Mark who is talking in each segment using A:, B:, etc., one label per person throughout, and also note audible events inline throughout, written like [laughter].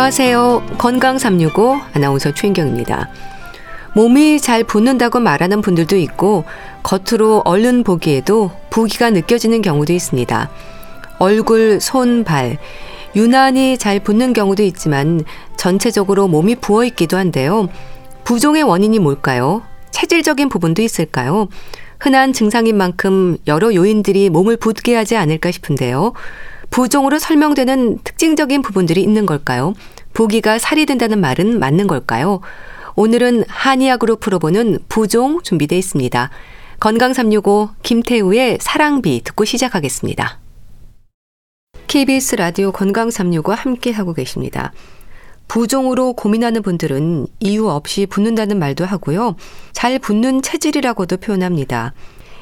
A: 안녕하세요. 건강 365 아나운서 최인경입니다. 몸이 잘 붓는다고 말하는 분들도 있고 겉으로 얼른 보기에도 부기가 느껴지는 경우도 있습니다. 얼굴, 손, 발 유난히 잘 붓는 경우도 있지만 전체적으로 몸이 부어 있기도 한데요. 부종의 원인이 뭘까요? 체질적인 부분도 있을까요? 흔한 증상인 만큼 여러 요인들이 몸을 붓게 하지 않을까 싶은데요. 부종으로 설명되는 특징적인 부분들이 있는 걸까요? 부기가 살이 된다는 말은 맞는 걸까요? 오늘은 한의학으로 풀어보는 부종 준비되어 있습니다. 건강 365 김태우의 사랑비 듣고 시작하겠습니다. KBS 라디오 건강 365 함께 하고 계십니다. 부종으로 고민하는 분들은 이유 없이 붓는다는 말도 하고요. 잘 붓는 체질이라고도 표현합니다.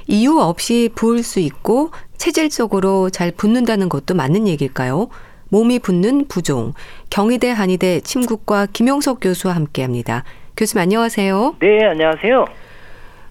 A: 이유 없이 부을 수 있고 체질적으로 잘 붓는다는 것도 맞는 얘기일까요? 몸이 붓는 부종. 경희대 한의대 침국과 김용석 교수와 함께 합니다. 교수님 안녕하세요.
B: 네, 안녕하세요.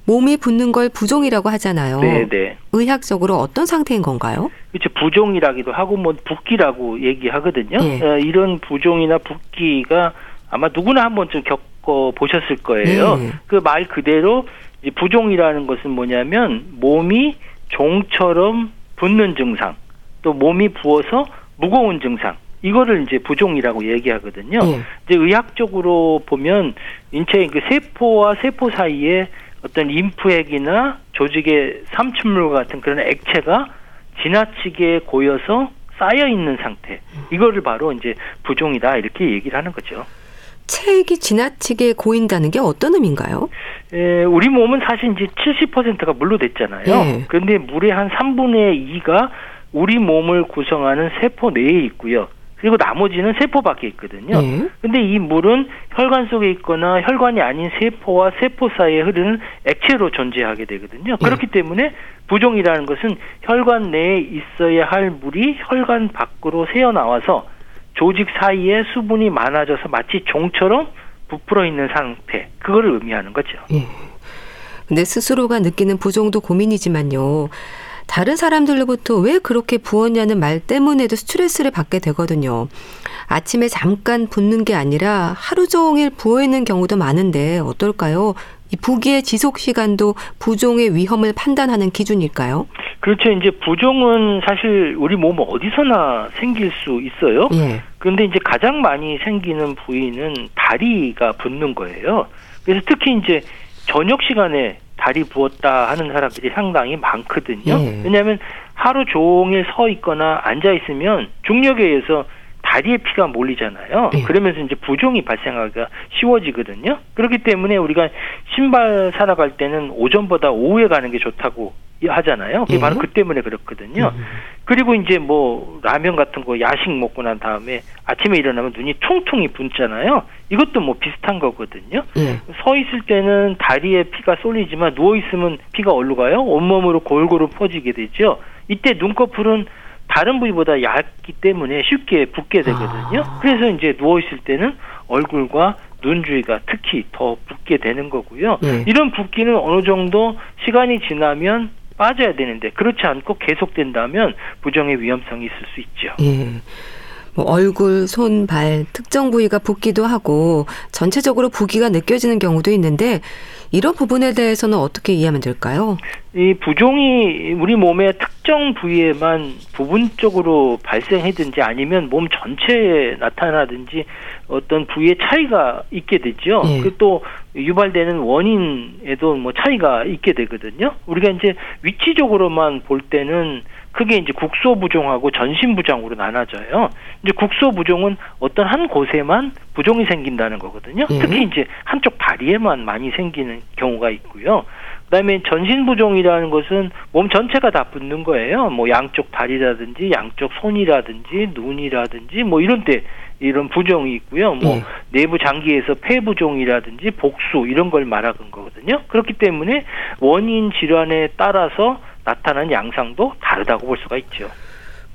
A: 몸이 붓는 걸 부종이라고 하잖아요.
B: 네, 네.
A: 의학적으로 어떤 상태인 건가요?
B: 그렇죠. 부종이라기도 하고 뭐 붓기라고 얘기하거든요.
A: 예.
B: 어, 이런 부종이나 붓기가 아마 누구나 한 번쯤 겪어 보셨을 거예요.
A: 예.
B: 그말 그대로 부종이라는 것은 뭐냐면 몸이 종처럼 붓는 증상, 또 몸이 부어서 무거운 증상. 이거를 이제 부종이라고 얘기하거든요.
A: 예.
B: 이제 의학적으로 보면 인체의 그 세포와 세포 사이에 어떤 림프액이나 조직의 삼춘물 같은 그런 액체가 지나치게 고여서 쌓여 있는 상태. 이거를 바로 이제 부종이다 이렇게 얘기를 하는 거죠.
A: 체액이 지나치게 고인다는 게 어떤 의미인가요?
B: 에, 우리 몸은 사실 이제 70%가 물로 됐잖아요.
A: 예.
B: 그런데 물의 한 3분의 2가 우리 몸을 구성하는 세포 내에 있고요. 그리고 나머지는 세포 밖에 있거든요.
A: 예.
B: 근데 이 물은 혈관 속에 있거나 혈관이 아닌 세포와 세포 사이에 흐르는 액체로 존재하게 되거든요.
A: 예.
B: 그렇기 때문에 부종이라는 것은 혈관 내에 있어야 할 물이 혈관 밖으로 새어 나와서 조직 사이에 수분이 많아져서 마치 종처럼 부풀어 있는 상태. 그거를 의미하는 거죠.
A: 예. 근데 스스로가 느끼는 부종도 고민이지만요. 다른 사람들로부터 왜 그렇게 부었냐는 말 때문에도 스트레스를 받게 되거든요. 아침에 잠깐 붓는 게 아니라 하루 종일 부어 있는 경우도 많은데 어떨까요? 이 부기의 지속 시간도 부종의 위험을 판단하는 기준일까요?
B: 그렇죠. 이제 부종은 사실 우리 몸 어디서나 생길 수 있어요.
A: 예.
B: 그런데 이제 가장 많이 생기는 부위는 다리가 붓는 거예요. 그래서 특히 이제 저녁 시간에 다리 부었다 하는 사람들이 상당히 많거든요.
A: 예.
B: 왜냐하면 하루 종일 서 있거나 앉아 있으면 중력에 의해서 다리에 피가 몰리잖아요.
A: 예.
B: 그러면서 이제 부종이 발생하기가 쉬워지거든요. 그렇기 때문에 우리가 신발 사러 갈 때는 오전보다 오후에 가는 게 좋다고 하잖아요. 그게
A: 예.
B: 바로 그 때문에 그렇거든요.
A: 음.
B: 그리고 이제 뭐 라면 같은 거 야식 먹고 난 다음에 아침에 일어나면 눈이 퉁퉁이 붓잖아요. 이것도 뭐 비슷한 거거든요.
A: 예.
B: 서 있을 때는 다리에 피가 쏠리지만 누워 있으면 피가 어디로 가요? 온몸으로 골고루 퍼지게 되죠. 이때 눈꺼풀은 다른 부위보다 얇기 때문에 쉽게 붓게 되거든요.
A: 아.
B: 그래서 이제 누워 있을 때는 얼굴과 눈 주위가 특히 더 붓게 되는 거고요.
A: 예.
B: 이런 붓기는 어느 정도 시간이 지나면 빠져야 되는데 그렇지 않고 계속된다면 부종의 위험성이 있을 수 있죠.
A: 예. 뭐 얼굴, 손, 발 특정 부위가 붓기도 하고 전체적으로 부기가 느껴지는 경우도 있는데 이런 부분에 대해서는 어떻게 이해하면 될까요?
B: 이 부종이 우리 몸의 특정 부위에만 부분적으로 발생하든지 아니면 몸 전체에 나타나든지 어떤 부위의 차이가 있게 되죠.
A: 예.
B: 그또 유발되는 원인에도 뭐 차이가 있게 되거든요. 우리가 이제 위치적으로만 볼 때는 크게 이제 국소 부종하고 전신 부종으로 나눠져요. 이제 국소 부종은 어떤 한 곳에만 부종이 생긴다는 거거든요.
A: 예.
B: 특히 이제 한쪽 다리에만 많이 생기는 경우가 있고요. 그다음에 전신 부종이라는 것은 몸 전체가 다 붓는 거예요. 뭐 양쪽 다리라든지 양쪽 손이라든지 눈이라든지 뭐 이런 데 이런 부종이 있고요. 뭐
A: 예.
B: 내부 장기에서 폐부종이라든지 복수 이런 걸 말하는 거거든요. 그렇기 때문에 원인 질환에 따라서 나타나는 양상도 다르다고 볼 수가 있죠.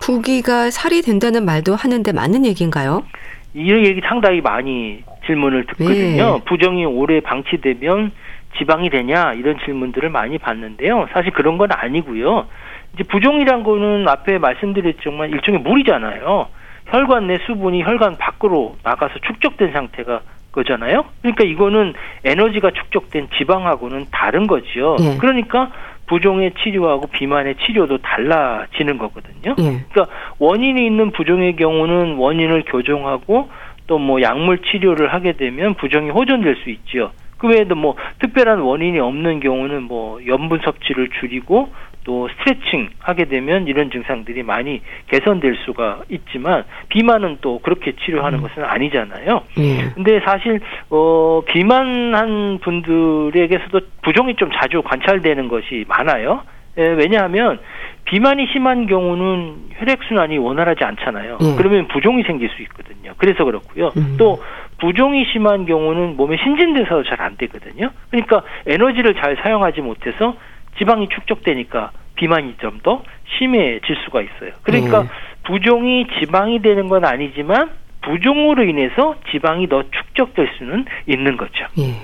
A: 부기가 살이 된다는 말도 하는데 맞는 얘기인가요?
B: 이런 얘기 상당히 많이 질문을 듣거든요.
A: 네.
B: 부정이 오래 방치되면 지방이 되냐 이런 질문들을 많이 받는데요. 사실 그런 건 아니고요. 이제 부종이란 거는 앞에 말씀드렸지만 일종의 물이잖아요. 혈관 내 수분이 혈관 밖으로 나가서 축적된 상태가 거잖아요. 그러니까 이거는 에너지가 축적된 지방하고는 다른 거지요.
A: 예.
B: 그러니까 부종의 치료하고 비만의 치료도 달라지는 거거든요.
A: 예.
B: 그러니까 원인이 있는 부종의 경우는 원인을 교정하고 또 뭐 약물 치료를 하게 되면 부종이 호전될 수 있지요. 그 외에도 뭐 특별한 원인이 없는 경우는 뭐 염분 섭취를 줄이고 또 스트레칭 하게 되면 이런 증상들이 많이 개선될 수가 있지만 비만은 또 그렇게 치료하는
A: 음.
B: 것은 아니잖아요.
A: 예.
B: 근데 사실 어 비만한 분들에게서도 부종이 좀 자주 관찰되는 것이 많아요. 예, 왜냐하면 비만이 심한 경우는 혈액 순환이 원활하지 않잖아요.
A: 예.
B: 그러면 부종이 생길 수 있거든요. 그래서 그렇고요.
A: 음.
B: 또 부종이 심한 경우는 몸에 신진대사도 잘 안 되거든요. 그러니까 에너지를 잘 사용하지 못해서 지방이 축적되니까 비만이 좀 더 심해질 수가 있어요. 그러니까
A: 예.
B: 부종이 지방이 되는 건 아니지만 부종으로 인해서 지방이 더 축적될 수는 있는 거죠.
A: 예.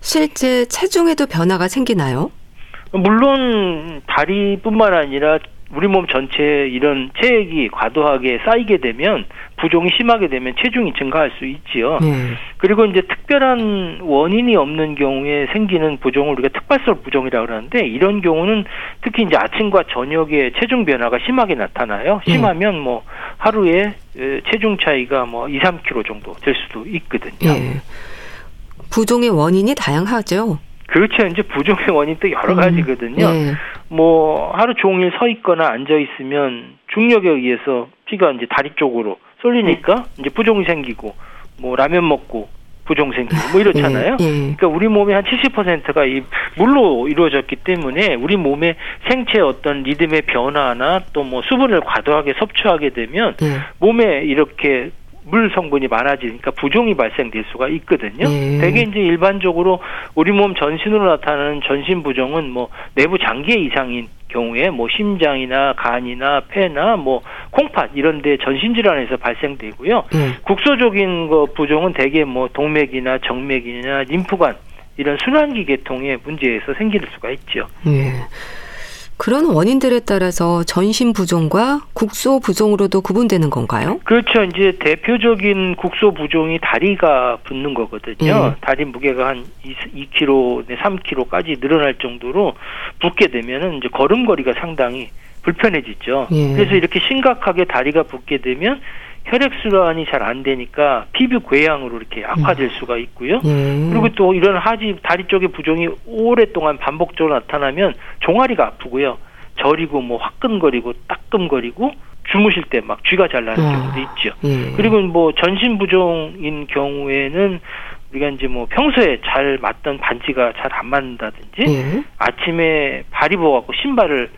A: 실제 체중에도 변화가 생기나요?
B: 물론 다리뿐만 아니라 우리 몸 전체에 이런 체액이 과도하게 쌓이게 되면 부종이 심하게 되면 체중이 증가할 수 있지요.
A: 예.
B: 그리고 이제 특별한 원인이 없는 경우에 생기는 부종을 우리가 특발성 부종이라고 그러는데 이런 경우는 특히 이제 아침과 저녁에 체중 변화가 심하게 나타나요.
A: 예.
B: 심하면 뭐 하루에 에, 체중 차이가 뭐 2, 3kg 정도 될 수도 있거든요.
A: 예. 부종의 원인이 다양하죠.
B: 그렇죠. 이제 부종의 원인 또 여러 가지거든요.
A: 예.
B: 뭐 하루 종일 서 있거나 앉아 있으면 중력에 의해서 피가 이제 다리 쪽으로 쏠리니까 이제 부종이 생기고 뭐 라면 먹고 부종 생기고 뭐 이렇잖아요. [laughs]
A: 예. 예.
B: 그러니까 우리 몸의 한 70%가 이 물로 이루어졌기 때문에 우리 몸의 생체 어떤 리듬의 변화나 또 뭐 수분을 과도하게 섭취하게 되면
A: 예.
B: 몸에 이렇게 물 성분이 많아지니까 부종이 발생될 수가 있거든요.
A: 예.
B: 대개 이제 일반적으로 우리 몸 전신으로 나타나는 전신 부종은 뭐 내부 장기에 이상인 경우에 뭐 심장이나 간이나 폐나 뭐 콩팥 이런 데 전신 질환에서 발생되고요.
A: 예.
B: 국소적인 거 부종은 대개 뭐 동맥이나 정맥이나 림프관 이런 순환기 계통의 문제에서 생길 수가 있죠.
A: 예. 그런 원인들에 따라서 전신 부종과 국소 부종으로도 구분되는 건가요?
B: 그렇죠. 이제 대표적인 국소 부종이 다리가 붓는 거거든요.
A: 예.
B: 다리 무게가 한 2, 2kg, 3kg까지 늘어날 정도로 붓게 되면은 이제 걸음걸이가 상당히 불편해지죠.
A: 예.
B: 그래서 이렇게 심각하게 다리가 붓게 되면 혈액 순환이 잘 안 되니까 피부 궤양으로 이렇게 악화될 수가 있고요.
A: 예.
B: 그리고 또 이런 하지 다리 쪽의 부종이 오랫동안 반복적으로 나타나면 종아리가 아프고요. 저리고 뭐 화끈거리고 따끔거리고 주무실 때 막 쥐가 잘 나는
A: 아.
B: 경우도 있죠.
A: 예.
B: 그리고 뭐 전신 부종인 경우에는 우리가 이제 뭐 평소에 잘 맞던 반지가 잘 안 맞는다든지
A: 예.
B: 아침에 발이 부어갖고 신발을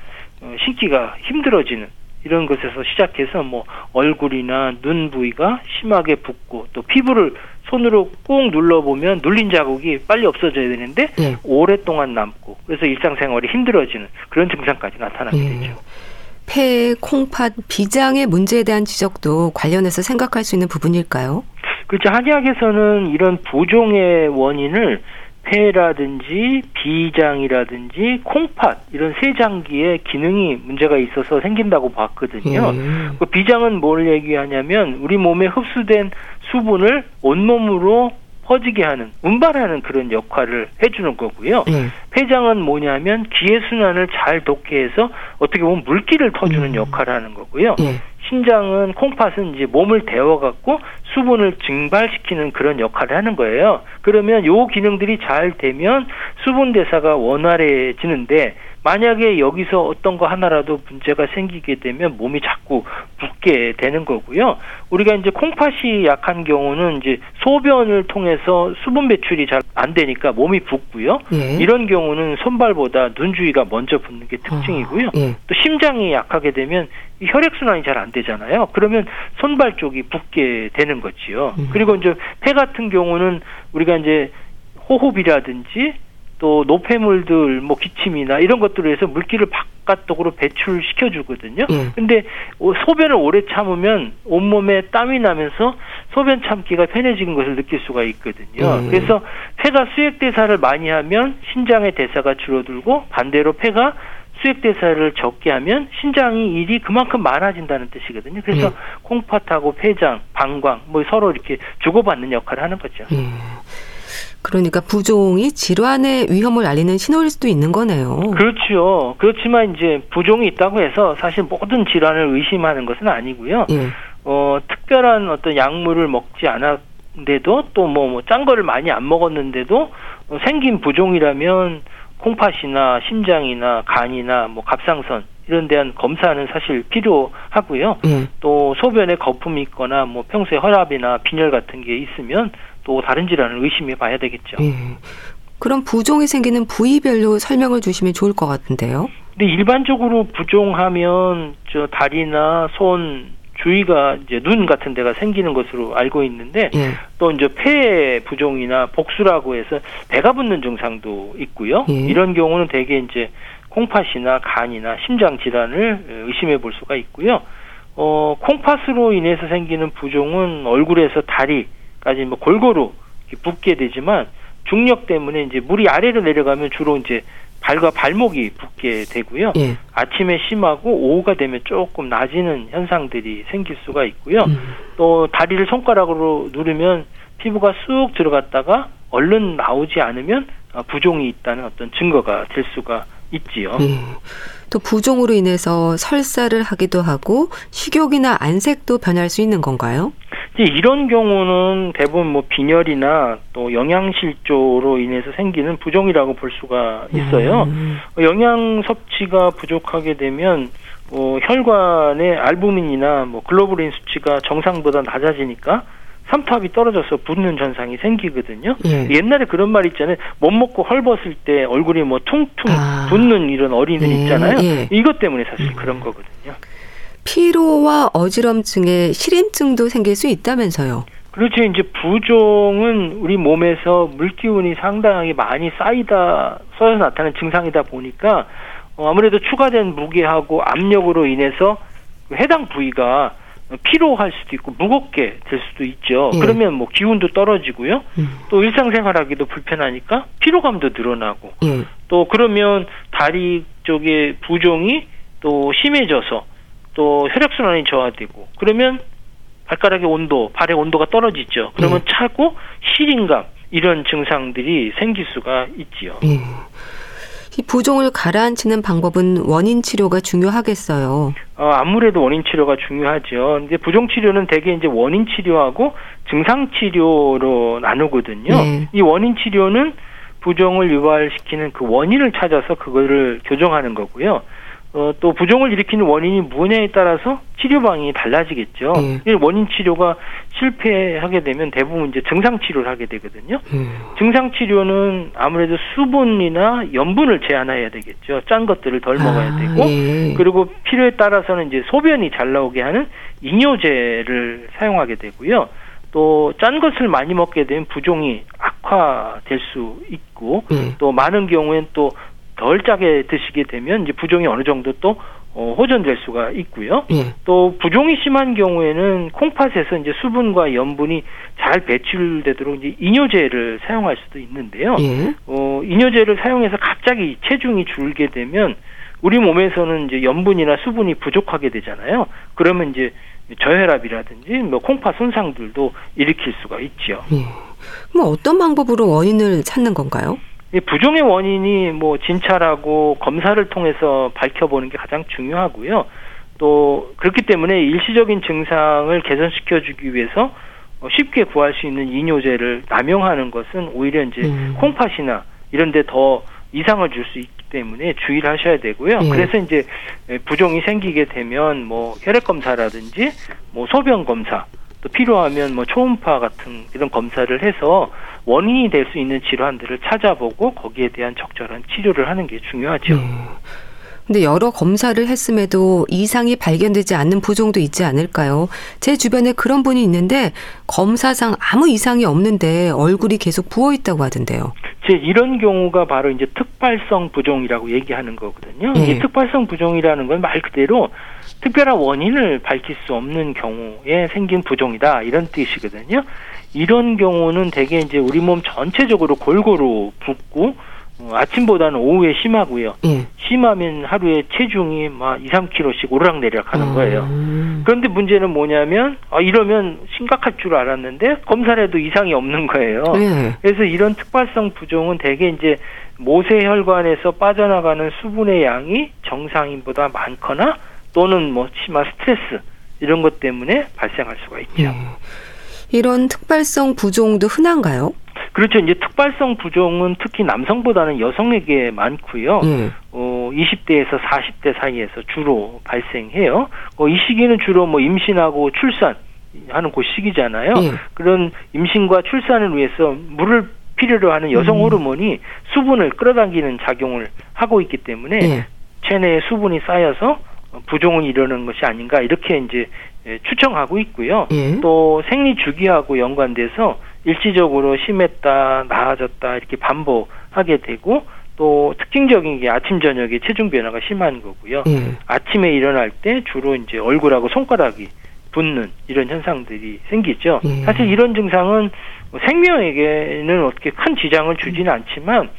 B: 어, 신기가 힘들어지는 이런 것에서 시작해서 뭐 얼굴이나 눈 부위가 심하게 붓고 또 피부를 손으로 꾹 눌러보면 눌린 자국이 빨리 없어져야 되는데
A: 예.
B: 오랫동안 남고 그래서 일상생활이 힘들어지는 그런 증상까지 나타나게
A: 예.
B: 되죠.
A: 폐, 콩팥, 비장의 문제에 대한 지적도 관련해서 생각할 수 있는 부분일까요?
B: 그렇죠. 한의학에서는 이런 부종의 원인을 폐라든지 비장이라든지 콩팥 이런 세장기의 기능이 문제가 있어서 생긴다고 봤거든요.
A: 예.
B: 그 비장은 뭘 얘기하냐면 우리 몸에 흡수된 수분을 온몸으로 퍼지게 하는 운반하는 그런 역할을 해주는 거고요.
A: 예.
B: 폐장은 뭐냐면 기의 순환을 잘 돕게 해서 어떻게 보면 물기를 터주는
A: 음.
B: 역할을 하는 거고요.
A: 예.
B: 신장은 콩팥은 이제 몸을 데워 갖고 수분을 증발시키는 그런 역할을 하는 거예요. 그러면 요 기능들이 잘 되면 수분 대사가 원활해지는데 만약에 여기서 어떤 거 하나라도 문제가 생기게 되면 몸이 자꾸 붓게 되는 거고요. 우리가 이제 콩팥이 약한 경우는 이제 소변을 통해서 수분 배출이 잘 안 되니까 몸이 붓고요.
A: 예.
B: 이런 경우는 손발보다 눈 주위가 먼저 붓는 게 특징이고요.
A: 아, 예.
B: 또 심장이 약하게 되면 이 혈액 순환이 잘 안 되잖아요. 그러면 손발 쪽이 붓게 되는 거지요.
A: 음.
B: 그리고 이제 폐 같은 경우는 우리가 이제 호흡이라든지 또 노폐물들 뭐 기침이나 이런 것들로 해서 물기를 바깥쪽으로 배출시켜 주거든요.
A: 예.
B: 근데 오- 소변을 오래 참으면 온몸에 땀이 나면서 소변 참기가 편해지는 것을 느낄 수가 있거든요.
A: 음.
B: 그래서 폐가 수액 대사를 많이 하면 신장의 대사가 줄어들고 반대로 폐가 수액 대사를 적게 하면 신장이 일이 그만큼 많아진다는 뜻이거든요. 그래서
A: 예.
B: 콩팥하고 폐장, 방광 뭐 서로 이렇게 주고받는 역할을 하는 거죠.
A: 예. 그러니까 부종이 질환의 위험을 알리는 신호일 수도 있는 거네요.
B: 그렇죠. 그렇지만 이제 부종이 있다고 해서 사실 모든 질환을 의심하는 것은 아니고요.
A: 예.
B: 어, 특별한 어떤 약물을 먹지 않았는데도 또뭐뭐짠 거를 많이 안 먹었는데도 어, 생긴 부종이라면 콩팥이나 심장이나 간이나 뭐 갑상선 이런 데한 검사는 사실 필요하고요.
A: 예.
B: 또 소변에 거품이 있거나 뭐 평소에 혈압이나 빈혈 같은 게 있으면 또 다른 질환을 의심해 봐야 되겠죠.
A: 예. 그럼 부종이 생기는 부위별로 설명을 주시면 좋을 것 같은데요.
B: 근데 일반적으로 부종하면 저 다리나 손 주위가 이제 눈 같은 데가 생기는 것으로 알고 있는데
A: 예.
B: 또 이제 폐 부종이나 복수라고 해서 배가 붓는 증상도 있고요.
A: 예.
B: 이런 경우는 대개 이제 콩팥이나 간이나 심장 질환을 의심해 볼 수가 있고요. 어, 콩팥으로 인해서 생기는 부종은 얼굴에서 다리 까지 뭐 골고루 붓게 되지만 중력 때문에 이제 물이 아래로 내려가면 주로 이제 발과 발목이 붓게 되고요.
A: 예.
B: 아침에 심하고 오후가 되면 조금 낮아지는 현상들이 생길 수가 있고요.
A: 음.
B: 또 다리를 손가락으로 누르면 피부가 쑥 들어갔다가 얼른 나오지 않으면 어, 부종이 있다는 어떤 증거가 될 수가 있지요.
A: 예. 또 부종으로 인해서 설사를 하기도 하고 식욕이나 안색도 변할 수 있는 건가요?
B: 이런 경우는 대부분 뭐 빈혈이나 또 영양실조로 인해서 생기는 부종이라고 볼 수가 있어요.
A: 음.
B: 어, 영양 섭취가 부족하게 되면 어, 혈관의 알부민이나 뭐 글로불린 수치가 정상보다 낮아지니까 삼투압이 떨어져서 붓는 현상이 생기거든요.
A: 예.
B: 옛날에 그런 말 있잖아요. 못 먹고 헐벗을 때 얼굴이 뭐 퉁퉁
A: 아.
B: 붓는 이런 어린이들
A: 예,
B: 있잖아요.
A: 예.
B: 이것 때문에 사실
A: 음.
B: 그런 거거든요.
A: 피로와 어지럼증에 시림증도 생길 수 있다면서요.
B: 그렇죠. 이제 부종은 우리 몸에서 물기운이 상당하게 많이 쌓이다 써서 나타나는 증상이다 보니까 어, 아무래도 추가된 무게하고 압력으로 인해서 그 해당 부위가 피로할 수도 있고 무겁게 될 수도 있죠.
A: 예.
B: 그러면 뭐 기운도 떨어지고요.
A: 음.
B: 또 일상생활하기도 불편하니까 피로감도 늘어나고
A: 예.
B: 또 그러면 다리 쪽에 부종이 또 심해져서 또 혈액순환이 저하되고 그러면 발가락의 온도, 발의 온도가 떨어지죠. 그러면
A: 네.
B: 차고 시린감 이런 증상들이 생길 수가 있지요.
A: 예. 이 부종을 가라앉히는 방법은 원인 치료가 중요하겠어요.
B: 어, 아무래도 원인 치료가 중요하죠. 근데 부종 치료는 대개 이제 원인 치료하고 증상 치료로 나누거든요.
A: 네.
B: 이 원인 치료는 부종을 유발시키는 그 원인을 찾아서 그거를 교정하는 거고요. 어, 또 부종을 일으키는 원인이 무엇냐에 따라서 치료 방향이 달라지겠죠.
A: 네.
B: 이 원인 치료가 실패하게 되면 대부분 이제 증상 치료를 하게 되거든요.
A: 음.
B: 증상 치료는 아무래도 수분이나 염분을 제한해야 되겠죠. 짠 것들을 덜 먹어야
A: 아,
B: 되고
A: 예.
B: 그리고 필요에 따라서는 이제 소변이 잘 나오게 하는 이뇨제를 사용하게 되고요. 또 짠 것을 많이 먹게 되면 부종이 악화될 수 있고
A: 예.
B: 또 많은 경우엔 또 덜 짜게 드시게 되면 이제 부종이 어느 정도 또 어, 호전될 수가 있고요.
A: 예.
B: 또 부종이 심한 경우에는 콩팥에서 이제 수분과 염분이 잘 배출되도록 이제 이뇨제를 사용할 수도 있는데요.
A: 예.
B: 어, 이뇨제를 사용해서 갑자기 체중이 줄게 되면 우리 몸에서는 이제 염분이나 수분이 부족하게 되잖아요. 그러면 이제 저혈압이라든지 뭐 콩팥 손상들도 일으킬 수가 있죠.
A: 예. 그럼 어떤 방법으로 원인을 찾는 건가요?
B: 이 부종의 원인이 뭐 진찰하고 검사를 통해서 밝혀보는 게 가장 중요하고요. 또 그렇기 때문에 일시적인 증상을 개선시켜주기 위해서 어, 쉽게 구할 수 있는 이뇨제를 남용하는 것은 오히려 이제
A: 음.
B: 콩팥이나 이런데 더 이상을 줄 수 있기 때문에 주의를 하셔야 되고요.
A: 예.
B: 그래서 이제 부종이 생기게 되면 뭐 혈액 검사라든지 뭐 소변 검사 또 필요하면 뭐 초음파 같은 이런 검사를 해서 원인이 될 수 있는 질환들을 찾아보고 거기에 대한 적절한 치료를 하는 게 중요하죠.
A: 예. 근데 여러 검사를 했음에도 이상이 발견되지 않는 부종도 있지 않을까요? 제 주변에 그런 분이 있는데 검사상 아무 이상이 없는데 얼굴이 계속 부어 있다고 하던데요.
B: 제 이런 경우가 바로 이제 특발성 부종이라고 얘기하는 거거든요.
A: 예.
B: 이 특발성 부종이라는 건 말 그대로 특별한 원인을 밝힐 수 없는 경우에 생긴 부종이다 이런 뜻이거든요. 이런 경우는 대개 이제 우리 몸 전체적으로 골고루 붓고 어, 아침보다는 오후에 심하고요.
A: 예.
B: 심하면 하루에 체중이 막 2, 3kg씩 오르락내리락 하는 거예요.
A: 음.
B: 그런데 문제는 뭐냐면 아, 이러면 심각할 줄 알았는데 검사를 해도 이상이 없는 거예요.
A: 예.
B: 그래서 이런 특발성 부종은 대개 이제 모세혈관에서 빠져나가는 수분의 양이 정상인보다 많거나 또는 뭐 심한 스트레스 이런 것 때문에 발생할 수가 있죠.
A: 예. 이런 특발성 부종도 흔한가요?
B: 그렇죠. 이제 특발성 부종은 특히 남성보다는 여성에게 많고요.
A: 예.
B: 어, 20대에서 40대 사이에서 주로 발생해요. 어, 이 시기는 주로 뭐 임신하고 출산 하는 그 시기잖아요.
A: 예.
B: 그런 임신과 출산을 위해서 물을 필요로 하는 여성
A: 음.
B: 호르몬이 수분을 끌어당기는 작용을 하고 있기 때문에
A: 예.
B: 체내에 수분이 쌓여서 부종을 이루는 것이 아닌가 이렇게 이제 예, 추정하고 있고요.
A: 예.
B: 또 생리 주기하고 연관돼서 일시적으로 심했다, 나아졌다 이렇게 반복하게 되고 또 특징적인 게 아침 저녁에 체중 변화가 심한 거고요.
A: 예.
B: 아침에 일어날 때 주로 이제 얼굴하고 손가락이 붓는 이런 현상들이 생기죠.
A: 예.
B: 사실 이런 증상은 뭐 생명에게는 어떻게 큰 지장을 주지는 않지만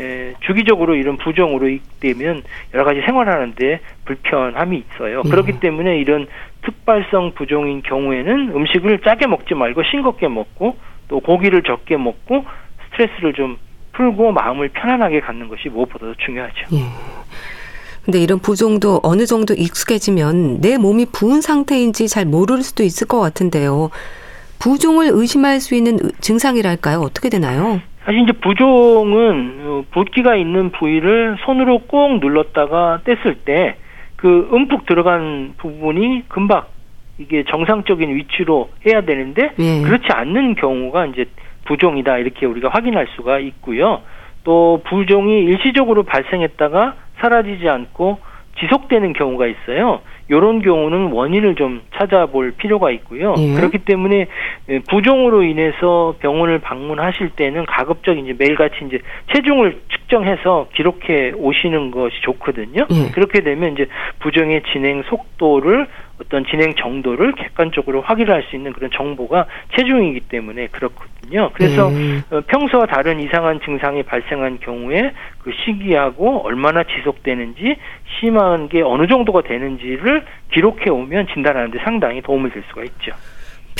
B: 에, 주기적으로 이런 부종으로 되면 여러 가지 생활하는데 불편함이 있어요.
A: 예.
B: 그렇기 때문에 이런 특발성 부종인 경우에는 음식을 짜게 먹지 말고 싱겁게 먹고 또 고기를 적게 먹고 스트레스를 좀 풀고 마음을 편안하게 갖는 것이 무엇보다도 중요하죠.
A: 예. 근데 이런 부종도 어느 정도 익숙해지면 내 몸이 부은 상태인지 잘 모를 수도 있을 것 같은데요. 부종을 의심할 수 있는 의- 증상이랄까요? 어떻게 되나요?
B: 사실 이제 부종은 어, 붓기가 있는 부위를 손으로 꼭 눌렀다가 뗐을 때 그 움푹 들어간 부분이 금방 이게 정상적인 위치로 해야 되는데
A: 예.
B: 그렇지 않는 경우가 이제 부종이다 이렇게 우리가 확인할 수가 있고요. 또 부종이 일시적으로 발생했다가 사라지지 않고 지속되는 경우가 있어요. 이런 경우는 원인을 좀 찾아볼 필요가 있고요.
A: 예.
B: 그렇기 때문에 예, 부종으로 인해서 병원을 방문하실 때는 가급적 이제 매일같이 이제 체중을 측정해서 기록해 오시는 것이 좋거든요.
A: 예.
B: 그렇게 되면 이제 부종의 진행 속도를 어떤 진행 정도를 객관적으로 확인할 수 있는 그런 정보가 체중이기 때문에 그렇거든요. 그래서
A: 예.
B: 어, 평소와 다른 이상한 증상이 발생한 경우에 그 시기하고 얼마나 지속되는지 심한 게 어느 정도가 되는지를 기록해 오면 진단하는데 상당히 도움이 될 수가 있죠.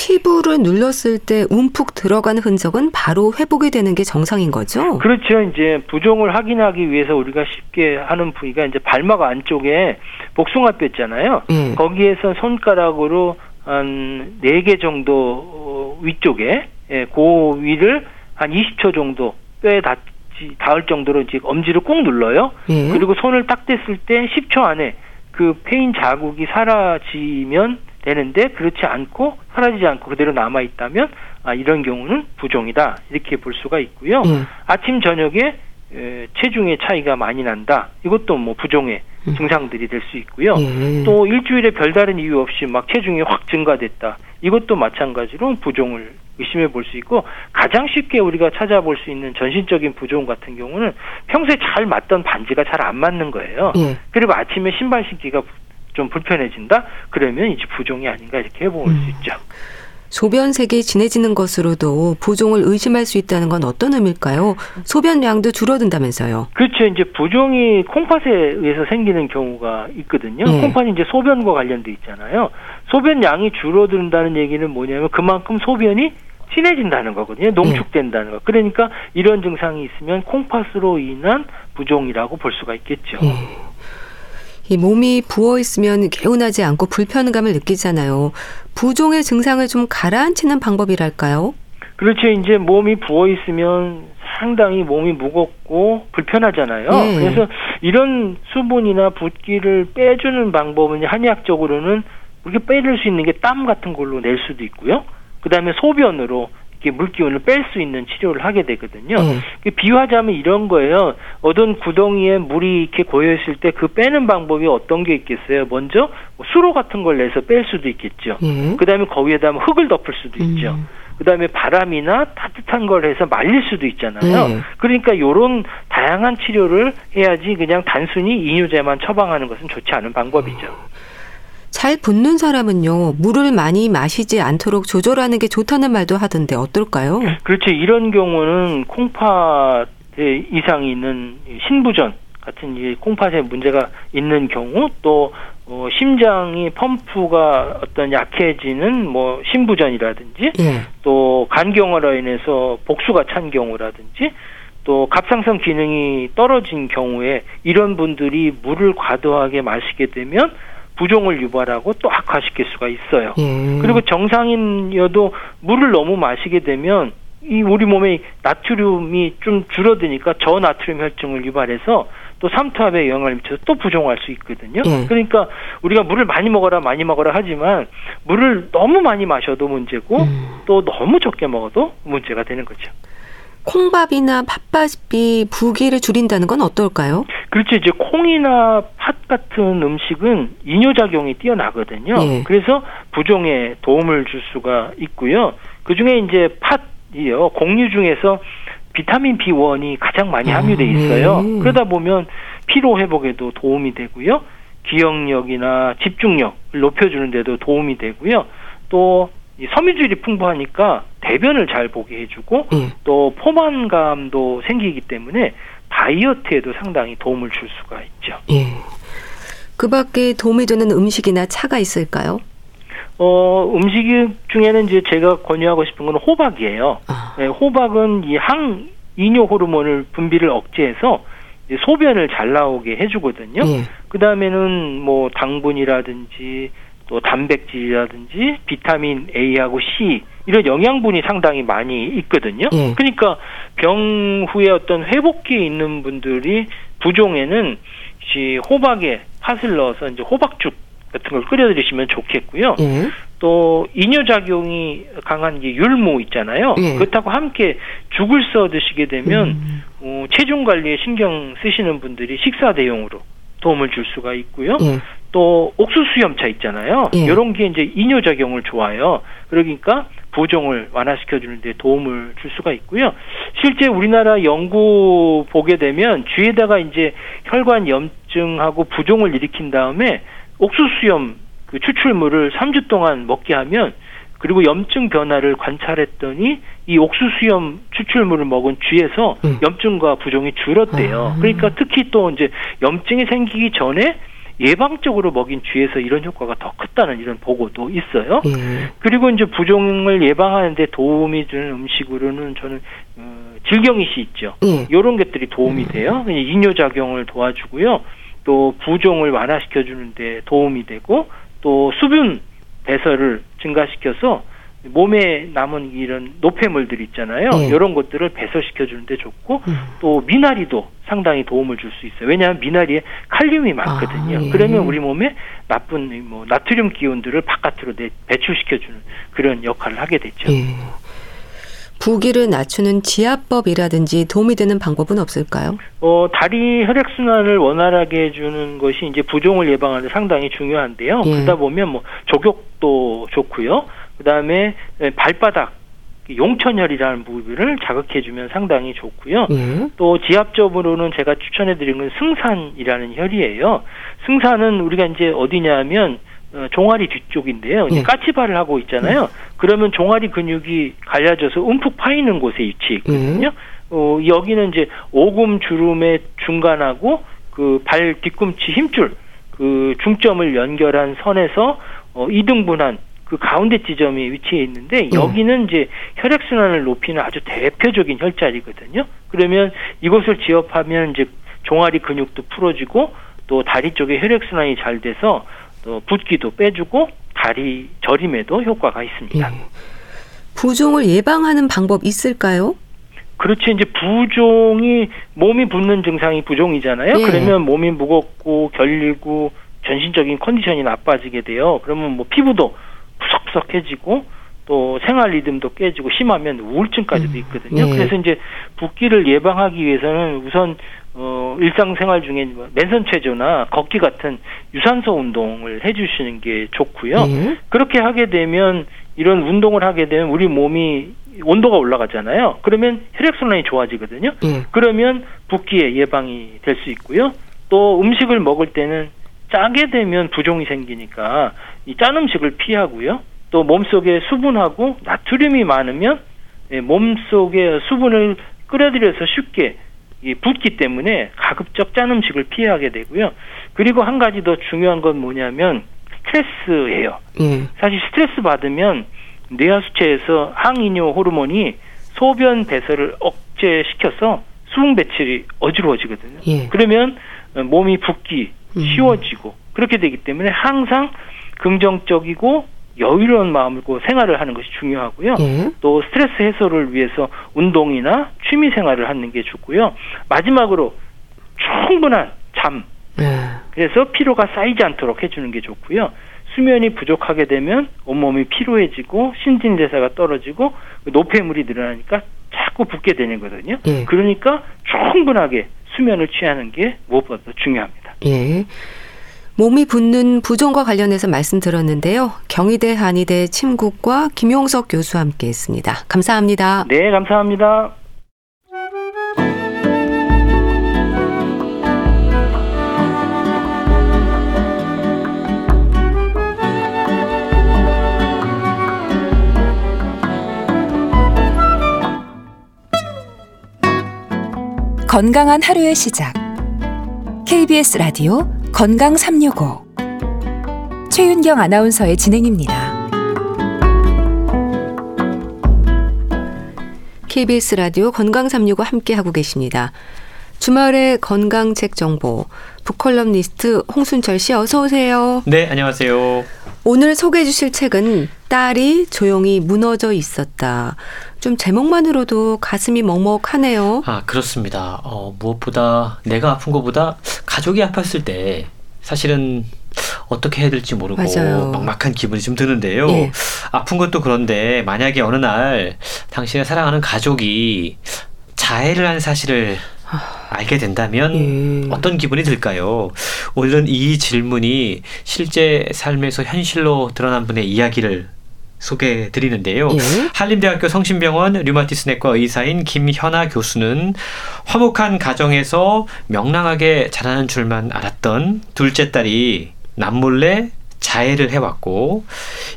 A: 피부를 눌렀을 때 움푹 들어간 흔적은 바로 회복이 되는 게 정상인 거죠?
B: 그렇죠. 이제 부종을 확인하기 위해서 우리가 쉽게 하는 부위가 이제 발막 안쪽에 복숭아뼈 있잖아요.
A: 예.
B: 거기에서 손가락으로 한 네 개 정도 어, 위쪽에 예, 그 위를 한 20초 정도 뼈에 닿지 닿을 정도로 이제 엄지를 꾹 눌러요.
A: 예.
B: 그리고 손을 딱 댔을 때 10초 안에 그 패인 자국이 사라지면 되는데 그렇지 않고 사라지지 않고 그대로 남아 있다면 아 이런 경우는 부종이다 이렇게 볼 수가 있고요.
A: 예.
B: 아침 저녁에 에, 체중의 차이가 많이 난다. 이것도 뭐 부종의
A: 음.
B: 증상들이 될 수 있고요.
A: 예.
B: 또 일주일에 별다른 이유 없이 막 체중이 확 증가됐다. 이것도 마찬가지로 부종을 의심해 볼 수 있고 가장 쉽게 우리가 찾아볼 수 있는 전신적인 부종 같은 경우는 평소에 잘 맞던 반지가 잘 안 맞는 거예요.
A: 예.
B: 그리고 아침에 신발 신기가 좀 불편해진다. 그러면 이제 부종이 아닌가 이렇게 해볼
A: 음.
B: 수 있죠.
A: 소변색이 진해지는 것으로도 부종을 의심할 수 있다는 건 어떤 의미일까요? 소변량도 줄어든다면서요.
B: 그렇죠. 이제 부종이 콩팥에 의해서 생기는 경우가 있거든요.
A: 네.
B: 콩팥이 이제 소변과 관련돼 있잖아요. 소변 양이 줄어든다는 얘기는 뭐냐면 그만큼 소변이 진해진다는 거거든요. 농축된다는 거. 그러니까 이런 증상이 있으면 콩팥으로 인한 부종이라고 볼 수가 있겠죠.
A: 예. 이 몸이 부어 있으면 개운하지 않고 불편감을 느끼잖아요. 부종의 증상을 좀 가라앉히는 방법이랄까요?
B: 그렇죠. 이제 몸이 부어 있으면 상당히 몸이 무겁고 불편하잖아요.
A: 네.
B: 그래서 이런 수분이나 붓기를 빼주는 방법은 한의학적으로는 이렇게 빼낼 수 있는 게 땀 같은 걸로 낼 수도 있고요. 그 다음에 소변으로 이렇게 물기운을 뺄 수 있는 치료를 하게 되거든요.
A: 예.
B: 그 비유하자면 이런 거예요. 어떤 구덩이에 물이 이렇게 고여 있을 때 그 빼는 방법이 어떤 게 있겠어요? 먼저 뭐 수로 같은 걸 내서 뺄 수도 있겠죠.
A: 예.
B: 그다음에 거기에다 뭐 흙을 덮을 수도 있죠.
A: 음.
B: 그다음에 바람이나 따뜻한 걸 해서 말릴 수도 있잖아요.
A: 네.
B: 그러니까 요런 다양한 치료를 해야지 그냥 단순히 이뇨제만 처방하는 것은 좋지 않은 방법이죠.
A: 잘 붓는 사람은요, 물을 많이 마시지 않도록 조절하는 게 좋다는 말도 하던데 어떨까요?
B: 그렇죠. 이런 경우는 콩팥에 이상이 있는 신부전 같은 이 콩팥에 문제가 있는 경우 또 어, 심장이 펌프가 어떤 약해지는 뭐 신부전이라든지
A: 예.
B: 또 간경화로 인해서 복수가 찬 경우라든지 또 갑상선 기능이 떨어진 경우에 이런 분들이 물을 과도하게 마시게 되면 부종을 유발하고 또 악화시킬 수가 있어요.
A: 예.
B: 그리고 정상인여도 물을 너무 마시게 되면 이 우리 몸에 나트륨이 좀 줄어드니까 저나트륨 혈증을 유발해서 또 삼투압에 영향을 미쳐서 또 부종할 수 있거든요.
A: 예.
B: 그러니까 우리가 물을 많이 먹어라 많이 먹어라 하지만 물을 너무 많이 마셔도 문제고
A: 음.
B: 또 너무 적게 먹어도 문제가 되는 거죠.
A: 콩밥이나 팥밥이 부기를 줄인다는 건 어떨까요?
B: 그렇죠. 이제 콩이나 팥 같은 음식은 이뇨작용이 뛰어나거든요.
A: 예.
B: 그래서 부종에 도움을 줄 수가 있고요. 그 중에 이제 팥이요. 곡류 중에서 비타민 B1이 가장 많이
A: 아,
B: 함유돼 있어요.
A: 예.
B: 그러다 보면 피로 회복에도 도움이 되고요. 기억력이나 집중력을 높여주는 데도 도움이 되고요. 또이 섬유질이 풍부하니까 대변을 잘 보게 해주고
A: 예.
B: 또 포만감도 생기기 때문에 다이어트에도 상당히 도움을 줄 수가 있죠.
A: 예. 그 밖에 도움이 되는 음식이나 차가 있을까요?
B: 어, 음식 중에는 이제 제가 권유하고 싶은 건 호박이에요.
A: 아,
B: 네, 호박은 이 항 이뇨 호르몬을 분비를 억제해서 소변을 잘 나오게 해주거든요.
A: 예.
B: 그 다음에는 뭐 당분이라든지 또 단백질이라든지 비타민 A하고 C 이런 영양분이 상당히 많이 있거든요.
A: 예.
B: 그러니까 병 후에 어떤 회복기에 있는 분들이 부종에는 이 호박에 팥을 넣어서 이제 호박죽 같은 걸 끓여 드시면 좋겠고요.
A: 예.
B: 또 이뇨 작용이 강한 이 율무 있잖아요.
A: 예.
B: 그렇다고 함께 죽을 써 드시게 되면
A: 음,
B: 어, 체중 관리에 신경 쓰시는 분들이 식사 대용으로 도움을 줄 수가 있고요.
A: 예.
B: 또 옥수수염차 있잖아요.
A: 예.
B: 이런 게 이제 이뇨 작용을 좋아요. 그러니까 부종을 완화시켜 주는 데 도움을 줄 수가 있고요. 실제 우리나라 연구 보게 되면 쥐에다가 이제 혈관 염증하고 부종을 일으킨 다음에 옥수수염 그 추출물을 3주 동안 먹게 하면 그리고 염증 변화를 관찰했더니 이 옥수수염 추출물을 먹은 쥐에서
A: 음.
B: 염증과 부종이 줄었대요.
A: 아.
B: 그러니까 특히 또 이제 염증이 생기기 전에 예방적으로 먹인 쥐에서 이런 효과가 더 컸다는 이런 보고도 있어요.
A: 예.
B: 그리고 이제 부종을 예방하는데 도움이 주는 음식으로는 저는 어, 질경이씨 있죠.
A: 예.
B: 이런 것들이 도움이 돼요. 그냥 이뇨 작용을 도와주고요. 또 부종을 완화시켜 주는데 도움이 되고 또 수분 배설을 증가시켜서 몸에 남은 이런 노폐물들 있잖아요.
A: 예.
B: 이런 것들을 배설시켜 주는데 좋고
A: 음.
B: 또 미나리도 상당히 도움을 줄 수 있어요. 왜냐하면 미나리에 칼륨이 많거든요.
A: 아, 예.
B: 그러면 우리 몸에 나쁜 뭐 나트륨 기운들을 바깥으로 내, 배출시켜 주는 그런 역할을 하게 되죠.
A: 예. 부기를 낮추는 지압법이라든지 도움이 되는 방법은 없을까요?
B: 어, 다리 혈액 순환을 원활하게 해주는 것이 이제 부종을 예방하는 데 상당히 중요한데요.
A: 예.
B: 그러다 보면 뭐 족욕도 좋고요. 그 다음에 발바닥 용천혈이라는 부분을 자극해주면 상당히 좋고요.
A: 예.
B: 또 지압적으로는 제가 추천해드린 건 승산이라는 혈이에요. 승산은 우리가 이제 어디냐면 어, 종아리 뒤쪽인데요.
A: 예.
B: 까치발을 하고 있잖아요. 그러면 종아리 근육이 갈라져서 움푹 파이는 곳에 위치해 있거든요. 어, 여기는 이제 오금 주름의 중간하고 그 발 뒤꿈치 힘줄 그 중점을 연결한 선에서 어, 이등분한 그 가운데 지점이 위치해 있는데 여기는 이제 혈액 순환을 높이는 아주 대표적인 혈자리거든요. 그러면 이곳을 지압하면 이제 종아리 근육도 풀어지고 또 다리 쪽에 혈액 순환이 잘 돼서 또 붓기도 빼주고 다리 저림에도 효과가 있습니다.
A: 예. 부종을 예방하는 방법 있을까요?
B: 그렇지 이제 부종이 몸이 붓는 증상이 부종이잖아요.
A: 예.
B: 그러면 몸이 무겁고 결리고 전신적인 컨디션이 나빠지게 돼요. 그러면 뭐 피부도 푸석푸석해지고 또 생활 리듬도 깨지고 심하면 우울증까지도 있거든요.
A: 예.
B: 그래서 이제 붓기를 예방하기 위해서는 우선 어 일상생활 중에 뭐 맨손 체조나 걷기 같은 유산소 운동을 해 주시는 게 좋고요.
A: 예.
B: 그렇게 하게 되면 이런 운동을 하게 되면 우리 몸이 온도가 올라가잖아요. 그러면 혈액 순환이 좋아지거든요.
A: 예.
B: 그러면 붓기의 예방이 될 수 있고요. 또 음식을 먹을 때는 짜게 되면 부종이 생기니까 이 짠 음식을 피하고요. 또 몸속에 수분하고 나트륨이 많으면 예, 몸속에 수분을 끌어들여서 쉽게 이 붓기 때문에 가급적 짠 음식을 피하게 되고요. 그리고 한 가지 더 중요한 건 뭐냐면 스트레스예요.
A: 예.
B: 사실 스트레스 받으면 뇌하수체에서 항이뇨 호르몬이 소변 배설을 억제시켜서 수분 배출이 어지러워지거든요.
A: 예.
B: 그러면 몸이 붓기
A: 음.
B: 쉬워지고 그렇게 되기 때문에 항상 긍정적이고 여유로운 마음으로 생활을 하는 것이 중요하고요.
A: 예.
B: 또 스트레스 해소를 위해서 운동이나 취미 생활을 하는 게 좋고요. 마지막으로 충분한 잠.
A: 예.
B: 그래서 피로가 쌓이지 않도록 해주는 게 좋고요. 수면이 부족하게 되면 온몸이 피로해지고 신진대사가 떨어지고 노폐물이 늘어나니까 자꾸 붓게 되는 거거든요.
A: 예.
B: 그러니까 충분하게 수면을 취하는 게 무엇보다 중요합니다.
A: 예. 몸이 붓는 부종과 관련해서 말씀 들었는데요. 경희대 한의대 침국과 김용석 교수와 함께 했습니다. 감사합니다.
B: 네, 감사합니다.
C: 건강한 하루의 시작. KBS 라디오 건강 365. 최윤경 아나운서의 진행입니다.
A: KBS 라디오 건강 365 함께 하고 계십니다. 주말의 건강 책 정보 북컬럼니스트 홍순철 씨 어서 오세요.
D: 네, 안녕하세요.
A: 오늘 소개해 주실 책은 딸이 조용히 무너져 있었다. 좀 제목만으로도 가슴이 먹먹하네요.
D: 아, 그렇습니다. 어, 무엇보다 내가 아픈 것보다 가족이 아팠을 때 사실은 어떻게 해야 될지 모르고
A: 맞아요.
D: 막막한 기분이 좀 드는데요.
A: 예.
D: 아픈 것도 그런데 만약에 어느 날 당신의 사랑하는 가족이 자해를 한 사실을 알게 된다면
A: 예.
D: 어떤 기분이 들까요? 오늘은 이 질문이 실제 삶에서 현실로 드러난 분의 이야기를 소개해 드리는데요.
A: 예.
D: 한림대학교 성심병원 류마티스 내과 의사인 김현아 교수는 화목한 가정에서 명랑하게 자라는 줄만 알았던 둘째 딸이 남몰래 자해를 해왔고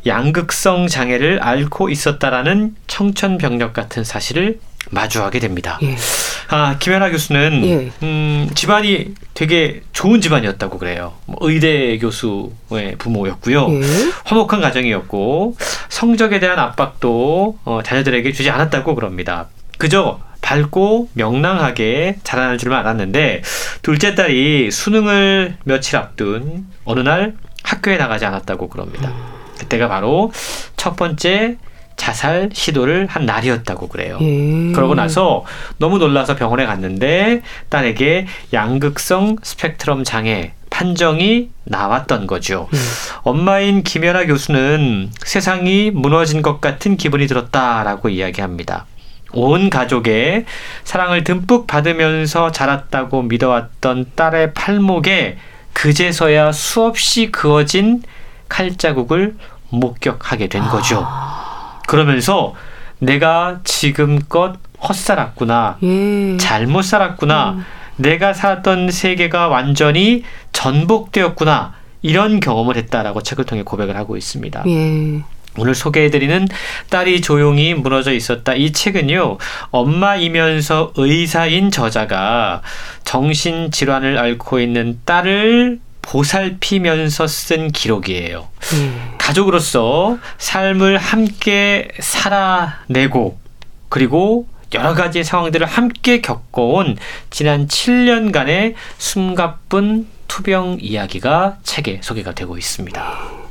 D: 양극성 장애를 앓고 있었다라는 청천벽력 같은 사실을 마주하게 됩니다.
A: 예.
D: 아 김연아 교수는
A: 예.
D: 음, 집안이 되게 좋은 집안이었다고 그래요. 뭐 의대 교수의 부모였고요.
A: 예.
D: 화목한 가정이었고 성적에 대한 압박도 어, 자녀들에게 주지 않았다고 그럽니다. 그저 밝고 명랑하게 자라는 줄만 알았는데 둘째 딸이 수능을 며칠 앞둔 어느 날 학교에 나가지 않았다고 그럽니다. 그때가 바로 첫 번째 자살 시도를 한 날이었다고 그래요.
A: 예.
D: 그러고 나서 너무 놀라서 병원에 갔는데 딸에게 양극성 스펙트럼 장애 판정이 나왔던 거죠.
A: 음.
D: 엄마인 김연아 교수는 세상이 무너진 것 같은 기분이 들었다라고 이야기합니다. 온 가족의 사랑을 듬뿍 받으면서 자랐다고 믿어왔던 딸의 팔목에 그제서야 수없이 그어진 칼자국을 목격하게 된 거죠. 그러면서 내가 지금껏 헛살았구나.
A: 예.
D: 잘못 살았구나. 내가 살았던 세계가 완전히 전복되었구나. 이런 경험을 했다라고 책을 통해 고백을 하고 있습니다.
A: 예.
D: 오늘 소개해드리는 딸이 조용히 무너져 있었다. 이 책은요, 엄마이면서 의사인 저자가 정신질환을 앓고 있는 딸을 보살피면서 쓴 기록이에요.
A: 예.
D: 가족으로서 삶을 함께 살아내고 그리고 여러 가지 상황들을 함께 겪어온 지난 7년간의 숨가쁜 투병 이야기가 책에 소개가 되고 있습니다.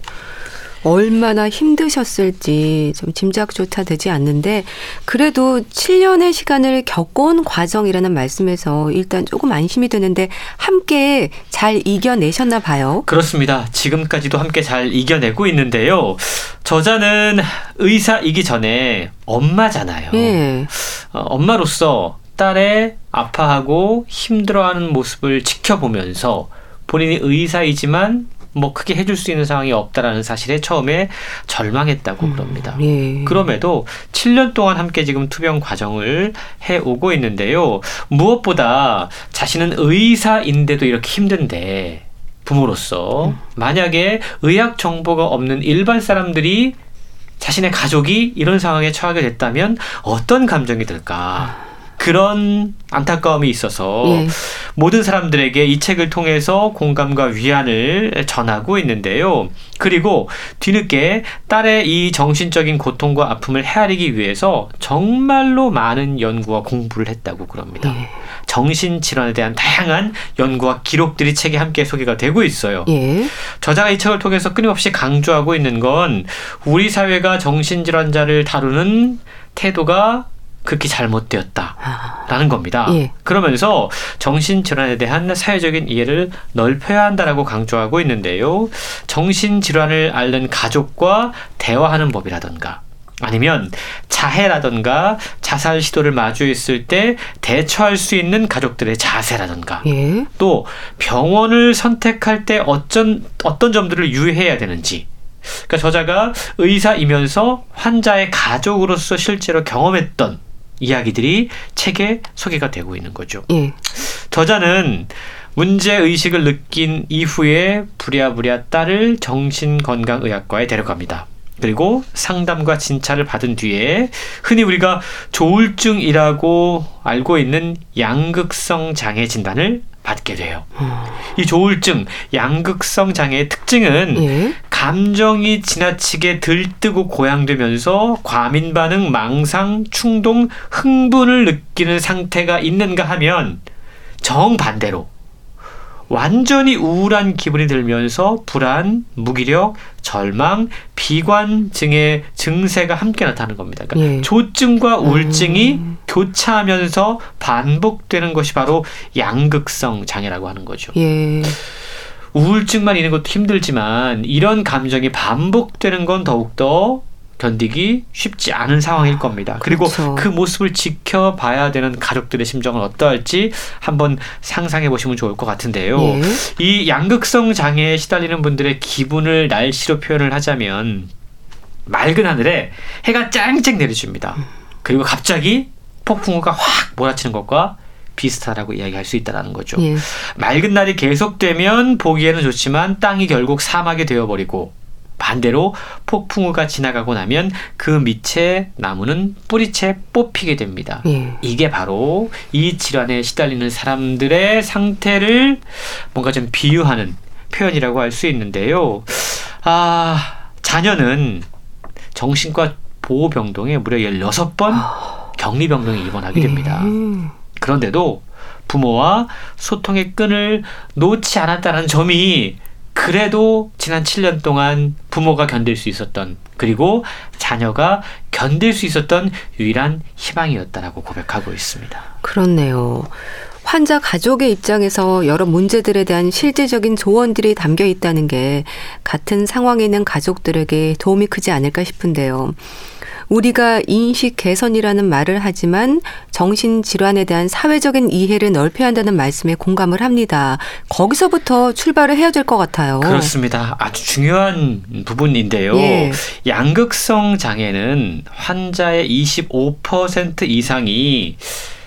A: 얼마나 힘드셨을지 좀 짐작조차 되지 않는데 그래도 7년의 시간을 겪어온 과정이라는 말씀에서 일단 조금 안심이 되는데 함께 잘 이겨내셨나 봐요.
D: 그렇습니다. 지금까지도 함께 잘 이겨내고 있는데요. 저자는 의사이기 전에 엄마잖아요.
A: 예.
D: 어, 엄마로서 딸의 아파하고 힘들어하는 모습을 지켜보면서 본인이 의사이지만 뭐 크게 해줄 수 있는 상황이 없다라는 사실에 처음에 절망했다고 그럽니다.
A: 예.
D: 그럼에도 7년 동안 함께 지금 투병 과정을 해 오고 있는데요. 무엇보다 자신은 의사인데도 이렇게 힘든데 부모로서 만약에 의학 정보가 없는 일반 사람들이 자신의 가족이 이런 상황에 처하게 됐다면 어떤 감정이 들까? 그런 안타까움이 있어서
A: 예.
D: 모든 사람들에게 이 책을 통해서 공감과 위안을 전하고 있는데요. 그리고 뒤늦게 딸의 이 정신적인 고통과 아픔을 헤아리기 위해서 정말로 많은 연구와 공부를 했다고 그럽니다.
A: 예.
D: 정신 질환에 대한 다양한 연구와 기록들이 책에 함께 소개가 되고 있어요.
A: 예.
D: 저자가 이 책을 통해서 끊임없이 강조하고 있는 건 우리 사회가 정신 질환자를 다루는 태도가 극히 잘못되었다.
A: 아,
D: 라는 겁니다.
A: 예.
D: 그러면서 정신 질환에 대한 사회적인 이해를 넓혀야 한다라고 강조하고 있는데요. 정신 질환을 앓는 가족과 대화하는 법이라던가 아니면 자해라던가 자살 시도를 마주했을 때 대처할 수 있는 가족들의 자세라던가
A: 예.
D: 또 병원을 선택할 때 어쩐, 어떤 점들을 유의해야 되는지 그러니까 저자가 의사이면서 환자의 가족으로서 실제로 경험했던 이야기들이 책에 소개가 되고 있는 거죠.
A: 예.
D: 저자는 문제 의식을 느낀 이후에 부랴부랴 딸을 정신건강의학과에 데려갑니다. 그리고 상담과 진찰을 받은 뒤에 흔히 우리가 조울증이라고 알고 있는 양극성 장애 진단을 받게 돼요. 이 조울증, 양극성 장애의 특징은
A: 예.
D: 감정이 지나치게 들뜨고 고양되면서 과민 반응, 망상, 충동, 흥분을 느끼는 상태가 있는가 하면 정반대로 완전히 우울한 기분이 들면서 불안, 무기력, 절망, 비관 증의 증세가 함께 나타나는 겁니다. 그러니까
A: 예.
D: 조증과 우울증이 교차하면서 반복되는 것이 바로 양극성 장애라고 하는 거죠.
A: 예.
D: 우울증만 있는 것도 힘들지만 이런 감정이 반복되는 건 더욱더 견디기 쉽지 않은 상황일 겁니다. 그리고
A: 그렇죠.
D: 그 모습을 지켜봐야 되는 가족들의 심정은 어떠할지 한번 상상해 보시면 좋을 것 같은데요.
A: 예.
D: 이 양극성 장애에 시달리는 분들의 기분을 날씨로 표현을 하자면 맑은 하늘에 해가 쨍쨍 내려줍니다. 그리고 갑자기 폭풍우가 확 몰아치는 것과 비슷하다고 이야기할 수 있다는 거죠.
A: 예.
D: 맑은 날이 계속되면 보기에는 좋지만 땅이 결국 사막이 되어버리고 반대로 폭풍우가 지나가고 나면 그 밑에 나무는 뿌리채 뽑히게 됩니다.
A: 예.
D: 이게 바로 이 질환에 시달리는 사람들의 상태를 뭔가 좀 비유하는 표현이라고 할 수 있는데요. 아, 자녀는 정신과 보호병동에 무려 16번 격리병동에 입원하게 됩니다.
A: 예.
D: 그런데도 부모와 소통의 끈을 놓지 않았다는 점이 그래도 지난 7년 동안 부모가 견딜 수 있었던 그리고 자녀가 견딜 수 있었던 유일한 희망이었다라고 고백하고 있습니다.
A: 그렇네요. 환자 가족의 입장에서 여러 문제들에 대한 실제적인 조언들이 담겨 있다는 게 같은 상황에 있는 가족들에게 도움이 크지 않을까 싶은데요. 우리가 인식 개선이라는 말을 하지만 정신질환에 대한 사회적인 이해를 넓혀야 한다는 말씀에 공감을 합니다. 거기서부터 출발을 해야 될 것 같아요.
D: 그렇습니다. 아주 중요한 부분인데요.
A: 예.
D: 양극성 장애는 환자의 25% 이상이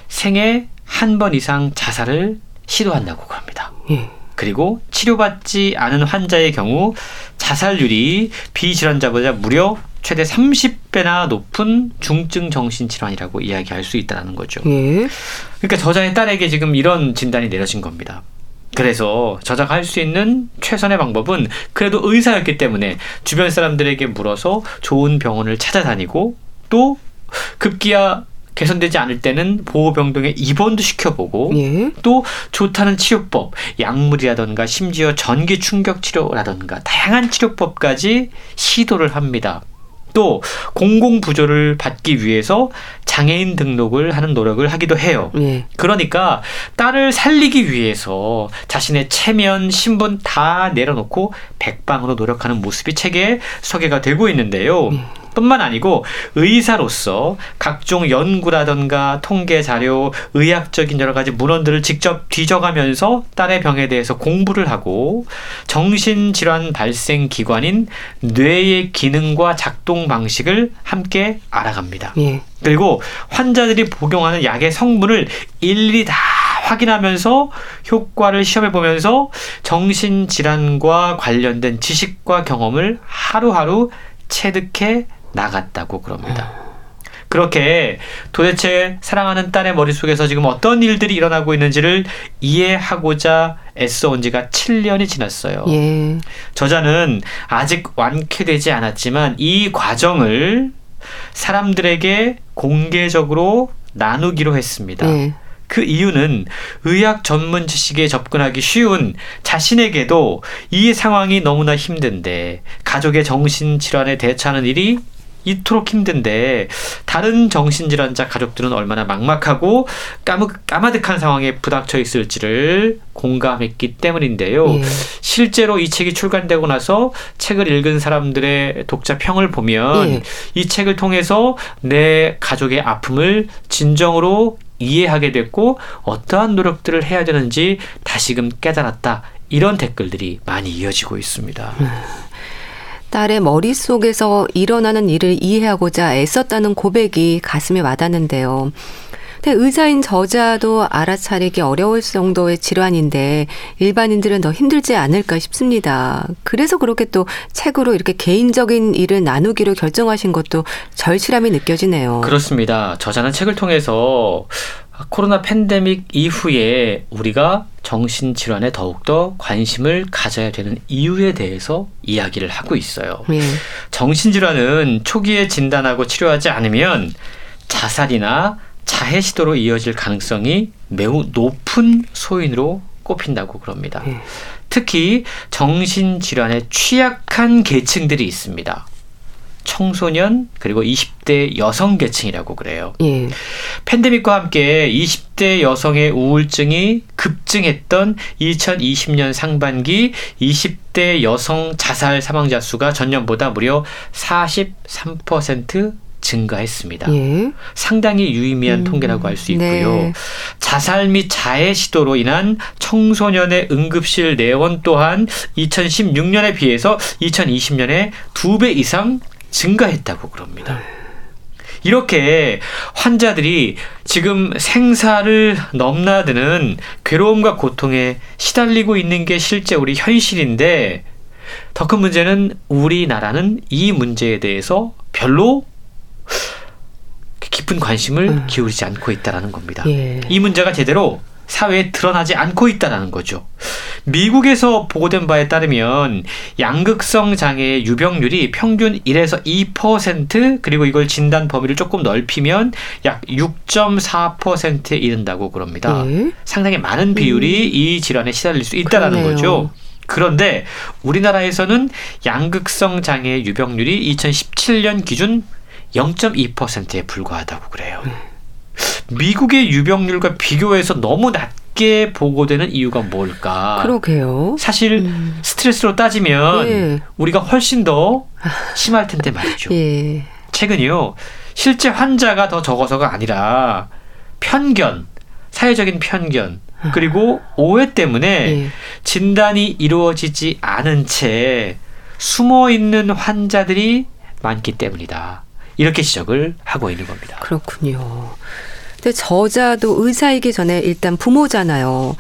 D: 생애 한 번 이상 자살을 시도한다고 합니다.
A: 예.
D: 그리고 치료받지 않은 환자의 경우 자살률이 비질환자보다 무려 최대 30배나 높은 중증 정신 질환이라고 이야기할 수 있다는 거죠.
A: 예.
D: 그러니까 저자의 딸에게 지금 이런 진단이 내려진 겁니다. 그래서 저자가 할 수 있는 최선의 방법은 그래도 의사였기 때문에 주변 사람들에게 물어서 좋은 병원을 찾아다니고 또 급기야 개선되지 않을 때는 보호병동에 입원도 시켜보고
A: 예.
D: 또 좋다는 치료법, 약물이라던가 심지어 전기 충격 치료라던가 다양한 치료법까지 시도를 합니다. 또 공공 부조를 받기 위해서 장애인 등록을 하는 노력을 하기도 해요.
A: 예.
D: 그러니까 딸을 살리기 위해서 자신의 체면, 신분 다 내려놓고 백방으로 노력하는 모습이 책에 소개가 되고 있는데요. 뿐만 아니고 의사로서 각종 연구라던가 통계 자료, 의학적인 여러 가지 문헌들을 직접 뒤져가면서 딸의 병에 대해서 공부를 하고 정신질환 발생 기관인 뇌의 기능과 작동 방식을 함께 알아갑니다.
A: 예.
D: 그리고 환자들이 복용하는 약의 성분을 일일이 다 확인하면서 효과를 시험해 보면서 정신질환과 관련된 지식과 경험을 하루하루 체득해 나갔다고 그럽니다. 그렇게 도대체 사랑하는 딸의 머릿속에서 지금 어떤 일들이 일어나고 있는지를 이해하고자 애써온 지가 7년이 지났어요.
A: 예.
D: 저자는 아직 완쾌되지 않았지만 이 과정을 사람들에게 공개적으로 나누기로 했습니다.
A: 예.
D: 그 이유는 의학 전문 지식에 접근하기 쉬운 자신에게도 이 상황이 너무나 힘든데 가족의 정신 질환에 대처하는 일이 이토록 힘든데 다른 정신질환자 가족들은 얼마나 막막하고 까무, 까마득한 상황에 부닥쳐 있을지를 공감했기 때문인데요.
A: 예.
D: 실제로 이 책이 출간되고 나서 책을 읽은 사람들의 독자 평을 보면
A: 예.
D: 이 책을 통해서 내 가족의 아픔을 진정으로 이해하게 됐고 어떠한 노력들을 해야 되는지 다시금 깨달았다. 이런 댓글들이 많이 이어지고 있습니다.
A: 딸의 머릿속에서 일어나는 일을 이해하고자 애썼다는 고백이 가슴에 와닿는데요. 근데 의사인 저자도 알아차리기 어려울 정도의 질환인데 일반인들은 더 힘들지 않을까 싶습니다. 그래서 그렇게 또 책으로 이렇게 개인적인 일을 나누기로 결정하신 것도 절실함이 느껴지네요.
D: 그렇습니다. 저자는 책을 통해서 코로나 팬데믹 이후에 우리가 정신질환에 더욱더 관심을 가져야 되는 이유에 대해서 이야기를 하고 있어요.
A: 예.
D: 정신질환은 초기에 진단하고 치료하지 않으면 자살이나 자해 시도로 이어질 가능성이 매우 높은 소인으로 꼽힌다고 그럽니다.
A: 예.
D: 특히 정신질환에 취약한 계층들이 있습니다. 청소년 그리고 20대 여성 계층이라고 그래요.
A: 예.
D: 팬데믹과 함께 20대 여성의 우울증이 급증했던 2020년 상반기 20대 여성 자살 사망자 수가 전년보다 무려 43% 증가했습니다.
A: 예.
D: 상당히 유의미한
A: 음,
D: 통계라고 할 수 있고요.
A: 네.
D: 자살 및 자해 시도로 인한 청소년의 응급실 내원 또한 2016년에 비해서 2020년에 두 배 이상 증가했다고 그럽니다. 이렇게 환자들이 지금 생사를 넘나드는 괴로움과 고통에 시달리고 있는 게 실제 우리 현실인데 더 큰 문제는 우리나라는 이 문제에 대해서 별로 깊은 관심을
A: 음.
D: 기울이지 않고 있다라는 겁니다.
A: 예.
D: 이 문제가 제대로 사회에 드러나지 않고 있다라는 거죠. 미국에서 보고된 바에 따르면 양극성 장애의 유병률이 평균 1에서 2% 그리고 이걸 진단 범위를 조금 넓히면 약 6.4%에 이른다고 그럽니다.
A: 예.
D: 상당히 많은 비율이 이 질환에 시달릴 수 있다라는
A: 그러네요.
D: 거죠. 그런데 우리나라에서는 양극성 장애 유병률이 2017년 기준 0.2%에 불과하다고 그래요.
A: 네.
D: 미국의 유병률과 비교해서 너무 낮게 보고되는 이유가 뭘까?
A: 그러게요.
D: 사실
A: 음.
D: 스트레스로 따지면
A: 예.
D: 우리가 훨씬 더 심할 텐데 말이죠.
A: 예.
D: 최근요 실제 환자가 더 적어서가 아니라 편견, 사회적인 편견 그리고 오해 때문에
A: 예.
D: 진단이 이루어지지 않은 채 숨어 있는 환자들이 많기 때문이다. 이렇게 지적을 하고 있는 겁니다.
A: 그렇군요. 근데 저자도 의사이기 전에 일단 부모잖아요.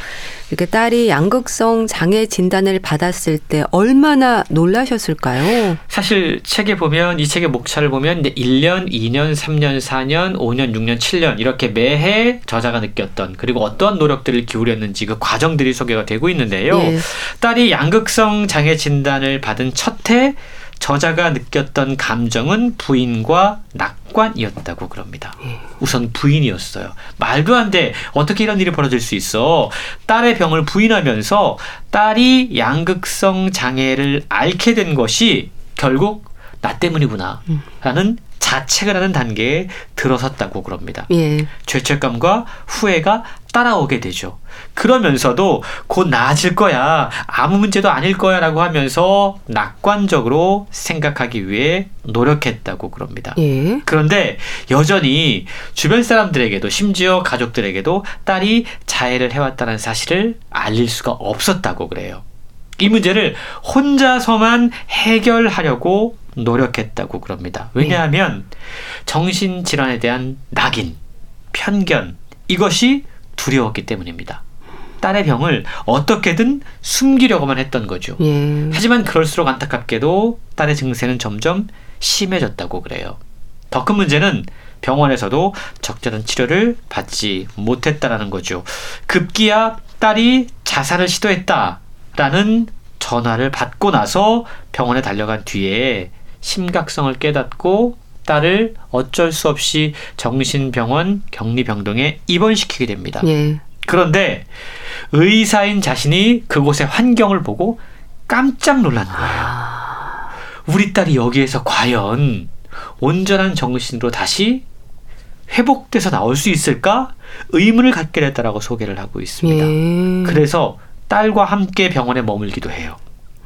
A: 이렇게 딸이 양극성 장애 진단을 받았을 때 얼마나 놀라셨을까요?
D: 사실 책에 보면 이 책의 목차를 보면 이제 1년, 2년, 3년, 4년, 5년, 6년, 7년 이렇게 매해 저자가 느꼈던 그리고 어떠한 노력들을 기울였는지 그 과정들이 소개가 되고 있는데요.
A: 예.
D: 딸이 양극성 장애 진단을 받은 첫해 저자가 느꼈던 감정은 부인과 낙관이었다고 그럽니다. 우선 부인이었어요. 말도 안 돼. 어떻게 이런 일이 벌어질 수 있어? 딸의 병을 부인하면서 딸이 양극성 장애를 앓게 된 것이 결국 나 때문이구나. 라는 자책을 하는 단계에 들어섰다고 그럽니다.
A: 예.
D: 죄책감과 후회가 따라오게 되죠. 그러면서도 곧 나아질 거야. 아무 문제도 아닐 거야. 라고 하면서 낙관적으로 생각하기 위해 노력했다고 그럽니다.
A: 예.
D: 그런데 여전히 주변 사람들에게도 심지어 가족들에게도 딸이 자해를 해왔다는 사실을 알릴 수가 없었다고 그래요. 이 문제를 혼자서만 해결하려고 노력했다고 그럽니다. 왜냐하면 정신질환에 대한 낙인, 편견, 이것이 두려웠기 때문입니다. 딸의 병을 어떻게든 숨기려고만 했던 거죠.
A: 예.
D: 하지만 그럴수록 안타깝게도 딸의 증세는 점점 심해졌다고 그래요. 더 큰 문제는 병원에서도 적절한 치료를 받지 못했다라는 거죠. 급기야 딸이 자살을 시도했다라는 전화를 받고 나서 병원에 달려간 뒤에 심각성을 깨닫고 딸을 어쩔 수 없이 정신병원 격리병동에 입원시키게 됩니다.
A: 예.
D: 그런데 의사인 자신이 그곳의 환경을 보고 깜짝 놀란 거예요. 우리 딸이 여기에서 과연 온전한 정신으로 다시 회복돼서 나올 수 있을까? 의문을 갖게 됐다라고 소개를 하고 있습니다.
A: 예.
D: 그래서 딸과 함께 병원에 머물기도 해요.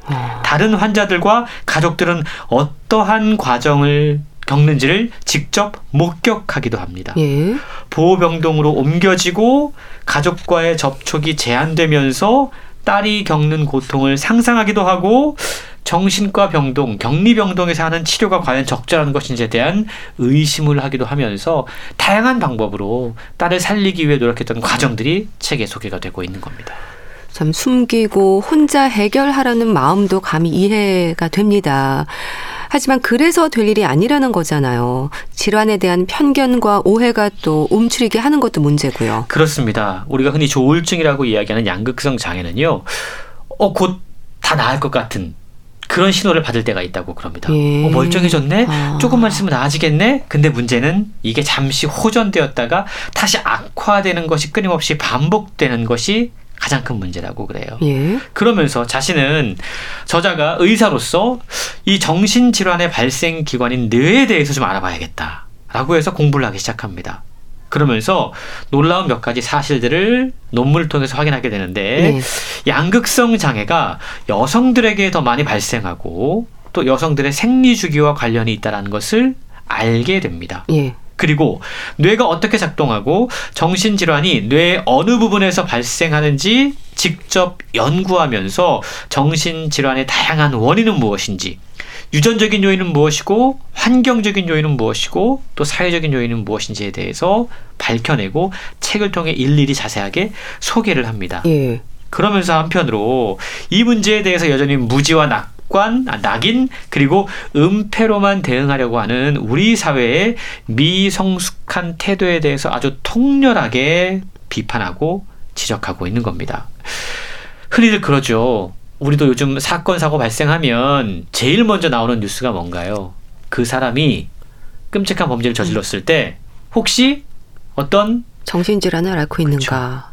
A: 어.
D: 다른 환자들과 가족들은 어떠한 과정을 겪는지를 직접 목격하기도 합니다.
A: 예.
D: 보호병동으로 옮겨지고 가족과의 접촉이 제한되면서 딸이 겪는 고통을 상상하기도 하고 정신과 병동, 격리병동에서 하는 치료가 과연 적절한 것인지에 대한 의심을 하기도 하면서 다양한 방법으로 딸을 살리기 위해 노력했던 과정들이 책에 소개가 되고 있는 겁니다.
A: 참 숨기고 혼자 해결하려는 마음도 감히 이해가 됩니다. 하지만 그래서 될 일이 아니라는 거잖아요. 질환에 대한 편견과 오해가 또 움츠리게 하는 것도 문제고요.
D: 그렇습니다. 우리가 흔히 조울증이라고 이야기하는 양극성 장애는요. 어, 곧 다 나을 것 같은 그런 신호를 받을 때가 있다고 그럽니다.
A: 예.
D: 어, 멀쩡해졌네?
A: 아.
D: 조금만 있으면 나아지겠네? 근데 문제는 이게 잠시 호전되었다가 다시 악화되는 것이 끊임없이 반복되는 것이 가장 큰 문제라고 그래요.
A: 예.
D: 그러면서 자신은 저자가 의사로서 이 정신질환의 발생 기관인 뇌에 대해서 좀 알아봐야겠다. 라고 해서 공부를 하기 시작합니다. 그러면서 놀라운 몇 가지 사실들을 논문을 통해서 확인하게 되는데
A: 네.
D: 양극성 장애가 여성들에게 더 많이 발생하고 또 여성들의 생리 주기와 관련이 있다는 것을 알게 됩니다.
A: 예.
D: 그리고 뇌가 어떻게 작동하고 정신질환이 뇌의 어느 부분에서 발생하는지 직접 연구하면서 정신질환의 다양한 원인은 무엇인지 유전적인 요인은 무엇이고 환경적인 요인은 무엇이고 또 사회적인 요인은 무엇인지에 대해서 밝혀내고 책을 통해 일일이 자세하게 소개를 합니다.
A: 예.
D: 그러면서 한편으로 이 문제에 대해서 여전히 무지와 낙 관, 아, 낙인 그리고 은폐로만 대응하려고 하는 우리 사회의 미성숙한 태도에 대해서 아주 통렬하게 비판하고 지적하고 있는 겁니다. 흔히들 그러죠. 우리도 요즘 사건 사고 발생하면 제일 먼저 나오는 뉴스가 뭔가요? 그 사람이 끔찍한 범죄를 저질렀을 때 혹시 어떤
A: 정신질환을 앓고 있는가.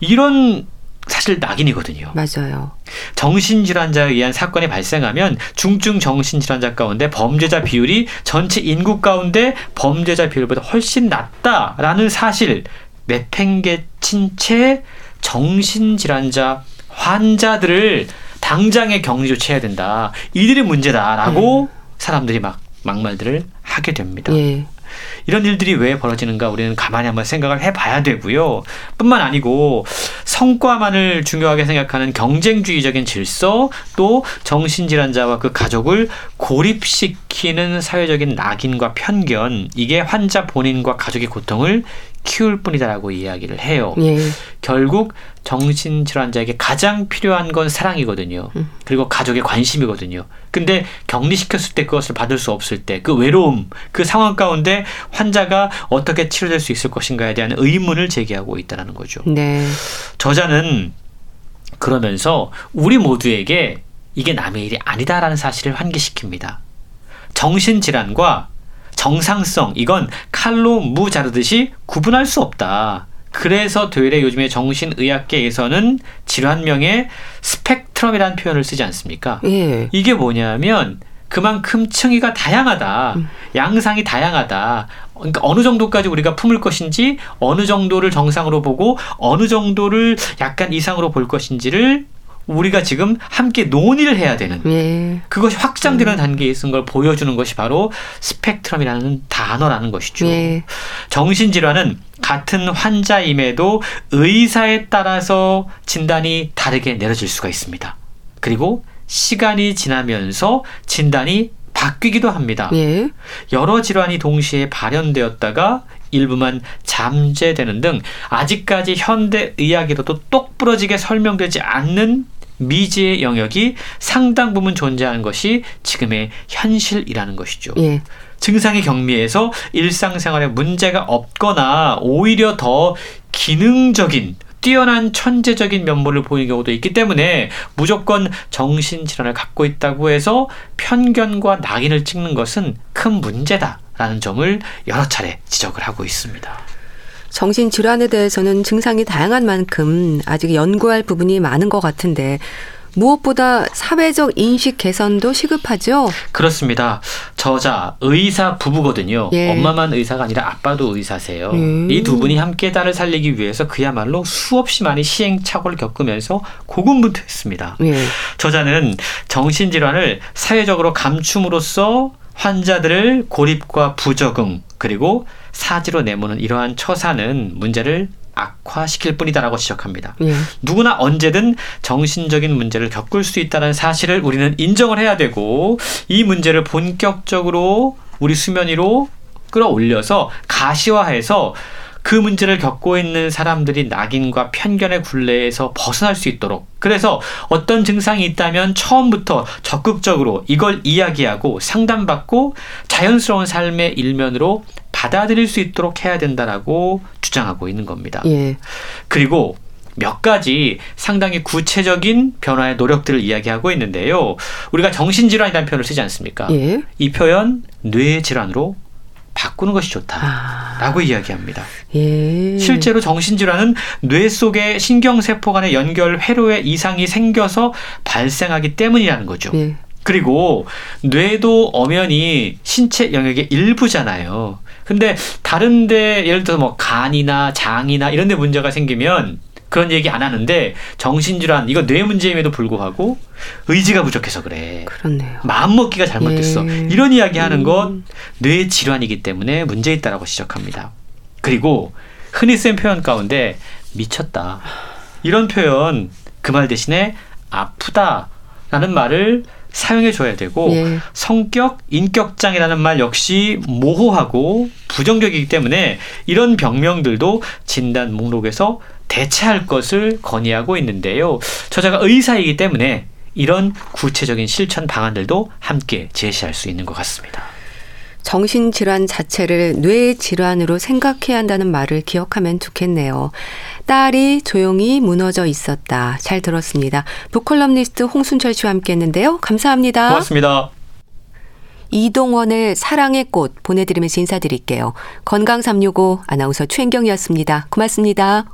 D: 이런 사실 낙인이거든요.
A: 맞아요.
D: 정신질환자에 의한 사건이 발생하면 중증 정신질환자 가운데 범죄자 비율이 전체 인구 가운데 범죄자 비율보다 훨씬 낮다라는 사실 내팽개친 채 정신질환자 환자들을 당장에 격리 조치해야 된다. 이들이 문제다라고 사람들이 막 막말들을 하게 됩니다.
A: 예.
D: 이런 일들이 왜 벌어지는가 우리는 가만히 한번 생각을 해봐야 되고요. 뿐만 아니고 성과만을 중요하게 생각하는 경쟁주의적인 질서 또 정신질환자와 그 가족을 고립 시키는 사회적인 낙인과 편견 이게 환자 본인과 가족의 고통을 키울 뿐이다라고 이야기를 해요.
A: 예.
D: 결국 정신질환자에게 가장 필요한 건 사랑이거든요. 그리고 가족의 관심이거든요. 근데 격리시켰을 때 그것을 받을 수 없을 때 그 외로움, 그 상황 가운데 환자가 어떻게 치료될 수 있을 것인가에 대한 의문을 제기하고 있다는 거죠.
A: 네.
D: 저자는 그러면서 우리 모두에게 이게 남의 일이 아니다라는 사실을 환기시킵니다. 정신질환과 정상성, 이건 칼로 무 자르듯이 구분할 수 없다. 그래서 되레 요즘에 정신의학계에서는 질환명에 스펙트럼이라는 표현을 쓰지 않습니까?
A: 예.
D: 이게 뭐냐면 그만큼 층위가 다양하다. 양상이 다양하다. 그러니까 어느 정도까지 우리가 품을 것인지 어느 정도를 정상으로 보고 어느 정도를 약간 이상으로 볼 것인지를 우리가 지금 함께 논의를 해야 되는
A: 예.
D: 그것이 확장되는 단계에 있는 걸 보여주는 것이 바로 스펙트럼이라는 단어라는 것이죠.
A: 예.
D: 정신질환은 같은 환자임에도 의사에 따라서 진단이 다르게 내려질 수가 있습니다. 그리고 시간이 지나면서 진단이 바뀌기도 합니다.
A: 예.
D: 여러 질환이 동시에 발현되었다가 일부만 잠재되는 등 아직까지 현대 의학에서도 똑부러지게 설명되지 않는 미지의 영역이 상당 부분 존재하는 것이 지금의 현실이라는 것이죠.
A: 예.
D: 증상이 경미해서 일상생활에 문제가 없거나 오히려 더 기능적인 뛰어난 천재적인 면모를 보이는 경우도 있기 때문에 무조건 정신질환을 갖고 있다고 해서 편견과 낙인을 찍는 것은 큰 문제다라는 점을 여러 차례 지적을 하고 있습니다.
A: 정신질환에 대해서는 증상이 다양한 만큼 아직 연구할 부분이 많은 것 같은데 무엇보다 사회적 인식 개선도 시급하죠.
D: 그렇습니다. 저자 의사 부부거든요.
A: 예.
D: 엄마만 의사가 아니라 아빠도 의사세요.
A: 음.
D: 이두 분이 함께 딸을 살리기 위해서 그야말로 수없이 많이 시행착오를 겪으면서 고군분투했습니다.
A: 예.
D: 저자는 정신질환을 사회적으로 감춤으로써 환자들을 고립과 부적응 그리고 사지로 내모는 이러한 처사는 문제를 악화시킬 뿐이다라고 지적합니다.
A: 예.
D: 누구나 언제든 정신적인 문제를 겪을 수 있다는 사실을 우리는 인정을 해야 되고 이 문제를 본격적으로 우리 수면 위로 끌어올려서 가시화해서 그 문제를 겪고 있는 사람들이 낙인과 편견의 굴레에서 벗어날 수 있도록 그래서 어떤 증상이 있다면 처음부터 적극적으로 이걸 이야기하고 상담받고 자연스러운 삶의 일면으로 받아들일 수 있도록 해야 된다라고 주장하고 있는 겁니다.
A: 예.
D: 그리고 몇 가지 상당히 구체적인 변화의 노력들을 이야기하고 있는데요. 우리가 정신질환이라는 표현을 쓰지 않습니까?
A: 예.
D: 이 표현 뇌질환으로 바꾸는 것이 좋다라고
A: 아.
D: 이야기합니다.
A: 예.
D: 실제로 정신질환은 뇌 속의 신경세포 간의 연결 회로에 이상이 생겨서 발생하기 때문이라는 거죠.
A: 예.
D: 그리고 뇌도 엄연히 신체 영역의 일부잖아요. 근데 다른데 예를 들어서 뭐 간이나 장이나 이런 데 문제가 생기면 그런 얘기 안 하는데 정신질환 이거 뇌 문제임에도 불구하고 의지가 부족해서 그래.
A: 그렇네요.
D: 마음 먹기가 잘못됐어.
A: 예.
D: 이런 이야기 하는
A: 음.
D: 건 뇌 질환이기 때문에 문제 있다라고 지적합니다. 그리고 흔히 쓰는 표현 가운데 미쳤다. 이런 표현 그 말 대신에 아프다라는 말을 사용해 줘야 되고
A: 예.
D: 성격 인격장애라는 말 역시 모호하고 부정적이기 때문에 이런 병명들도 진단 목록에서 대체할 것을 건의하고 있는데요. 저자가 의사이기 때문에 이런 구체적인 실천 방안들도 함께 제시할 수 있는 것 같습니다.
A: 정신질환 자체를 뇌질환으로 생각해야 한다는 말을 기억하면 좋겠네요. 딸이 조용히 무너져 있었다. 잘 들었습니다. 북컬럼니스트 홍순철 씨와 함께 했는데요. 감사합니다.
D: 고맙습니다.
A: 이동원의 사랑의 꽃 보내드리면서 인사드릴게요. 건강365 아나운서 최인경이었습니다. 고맙습니다.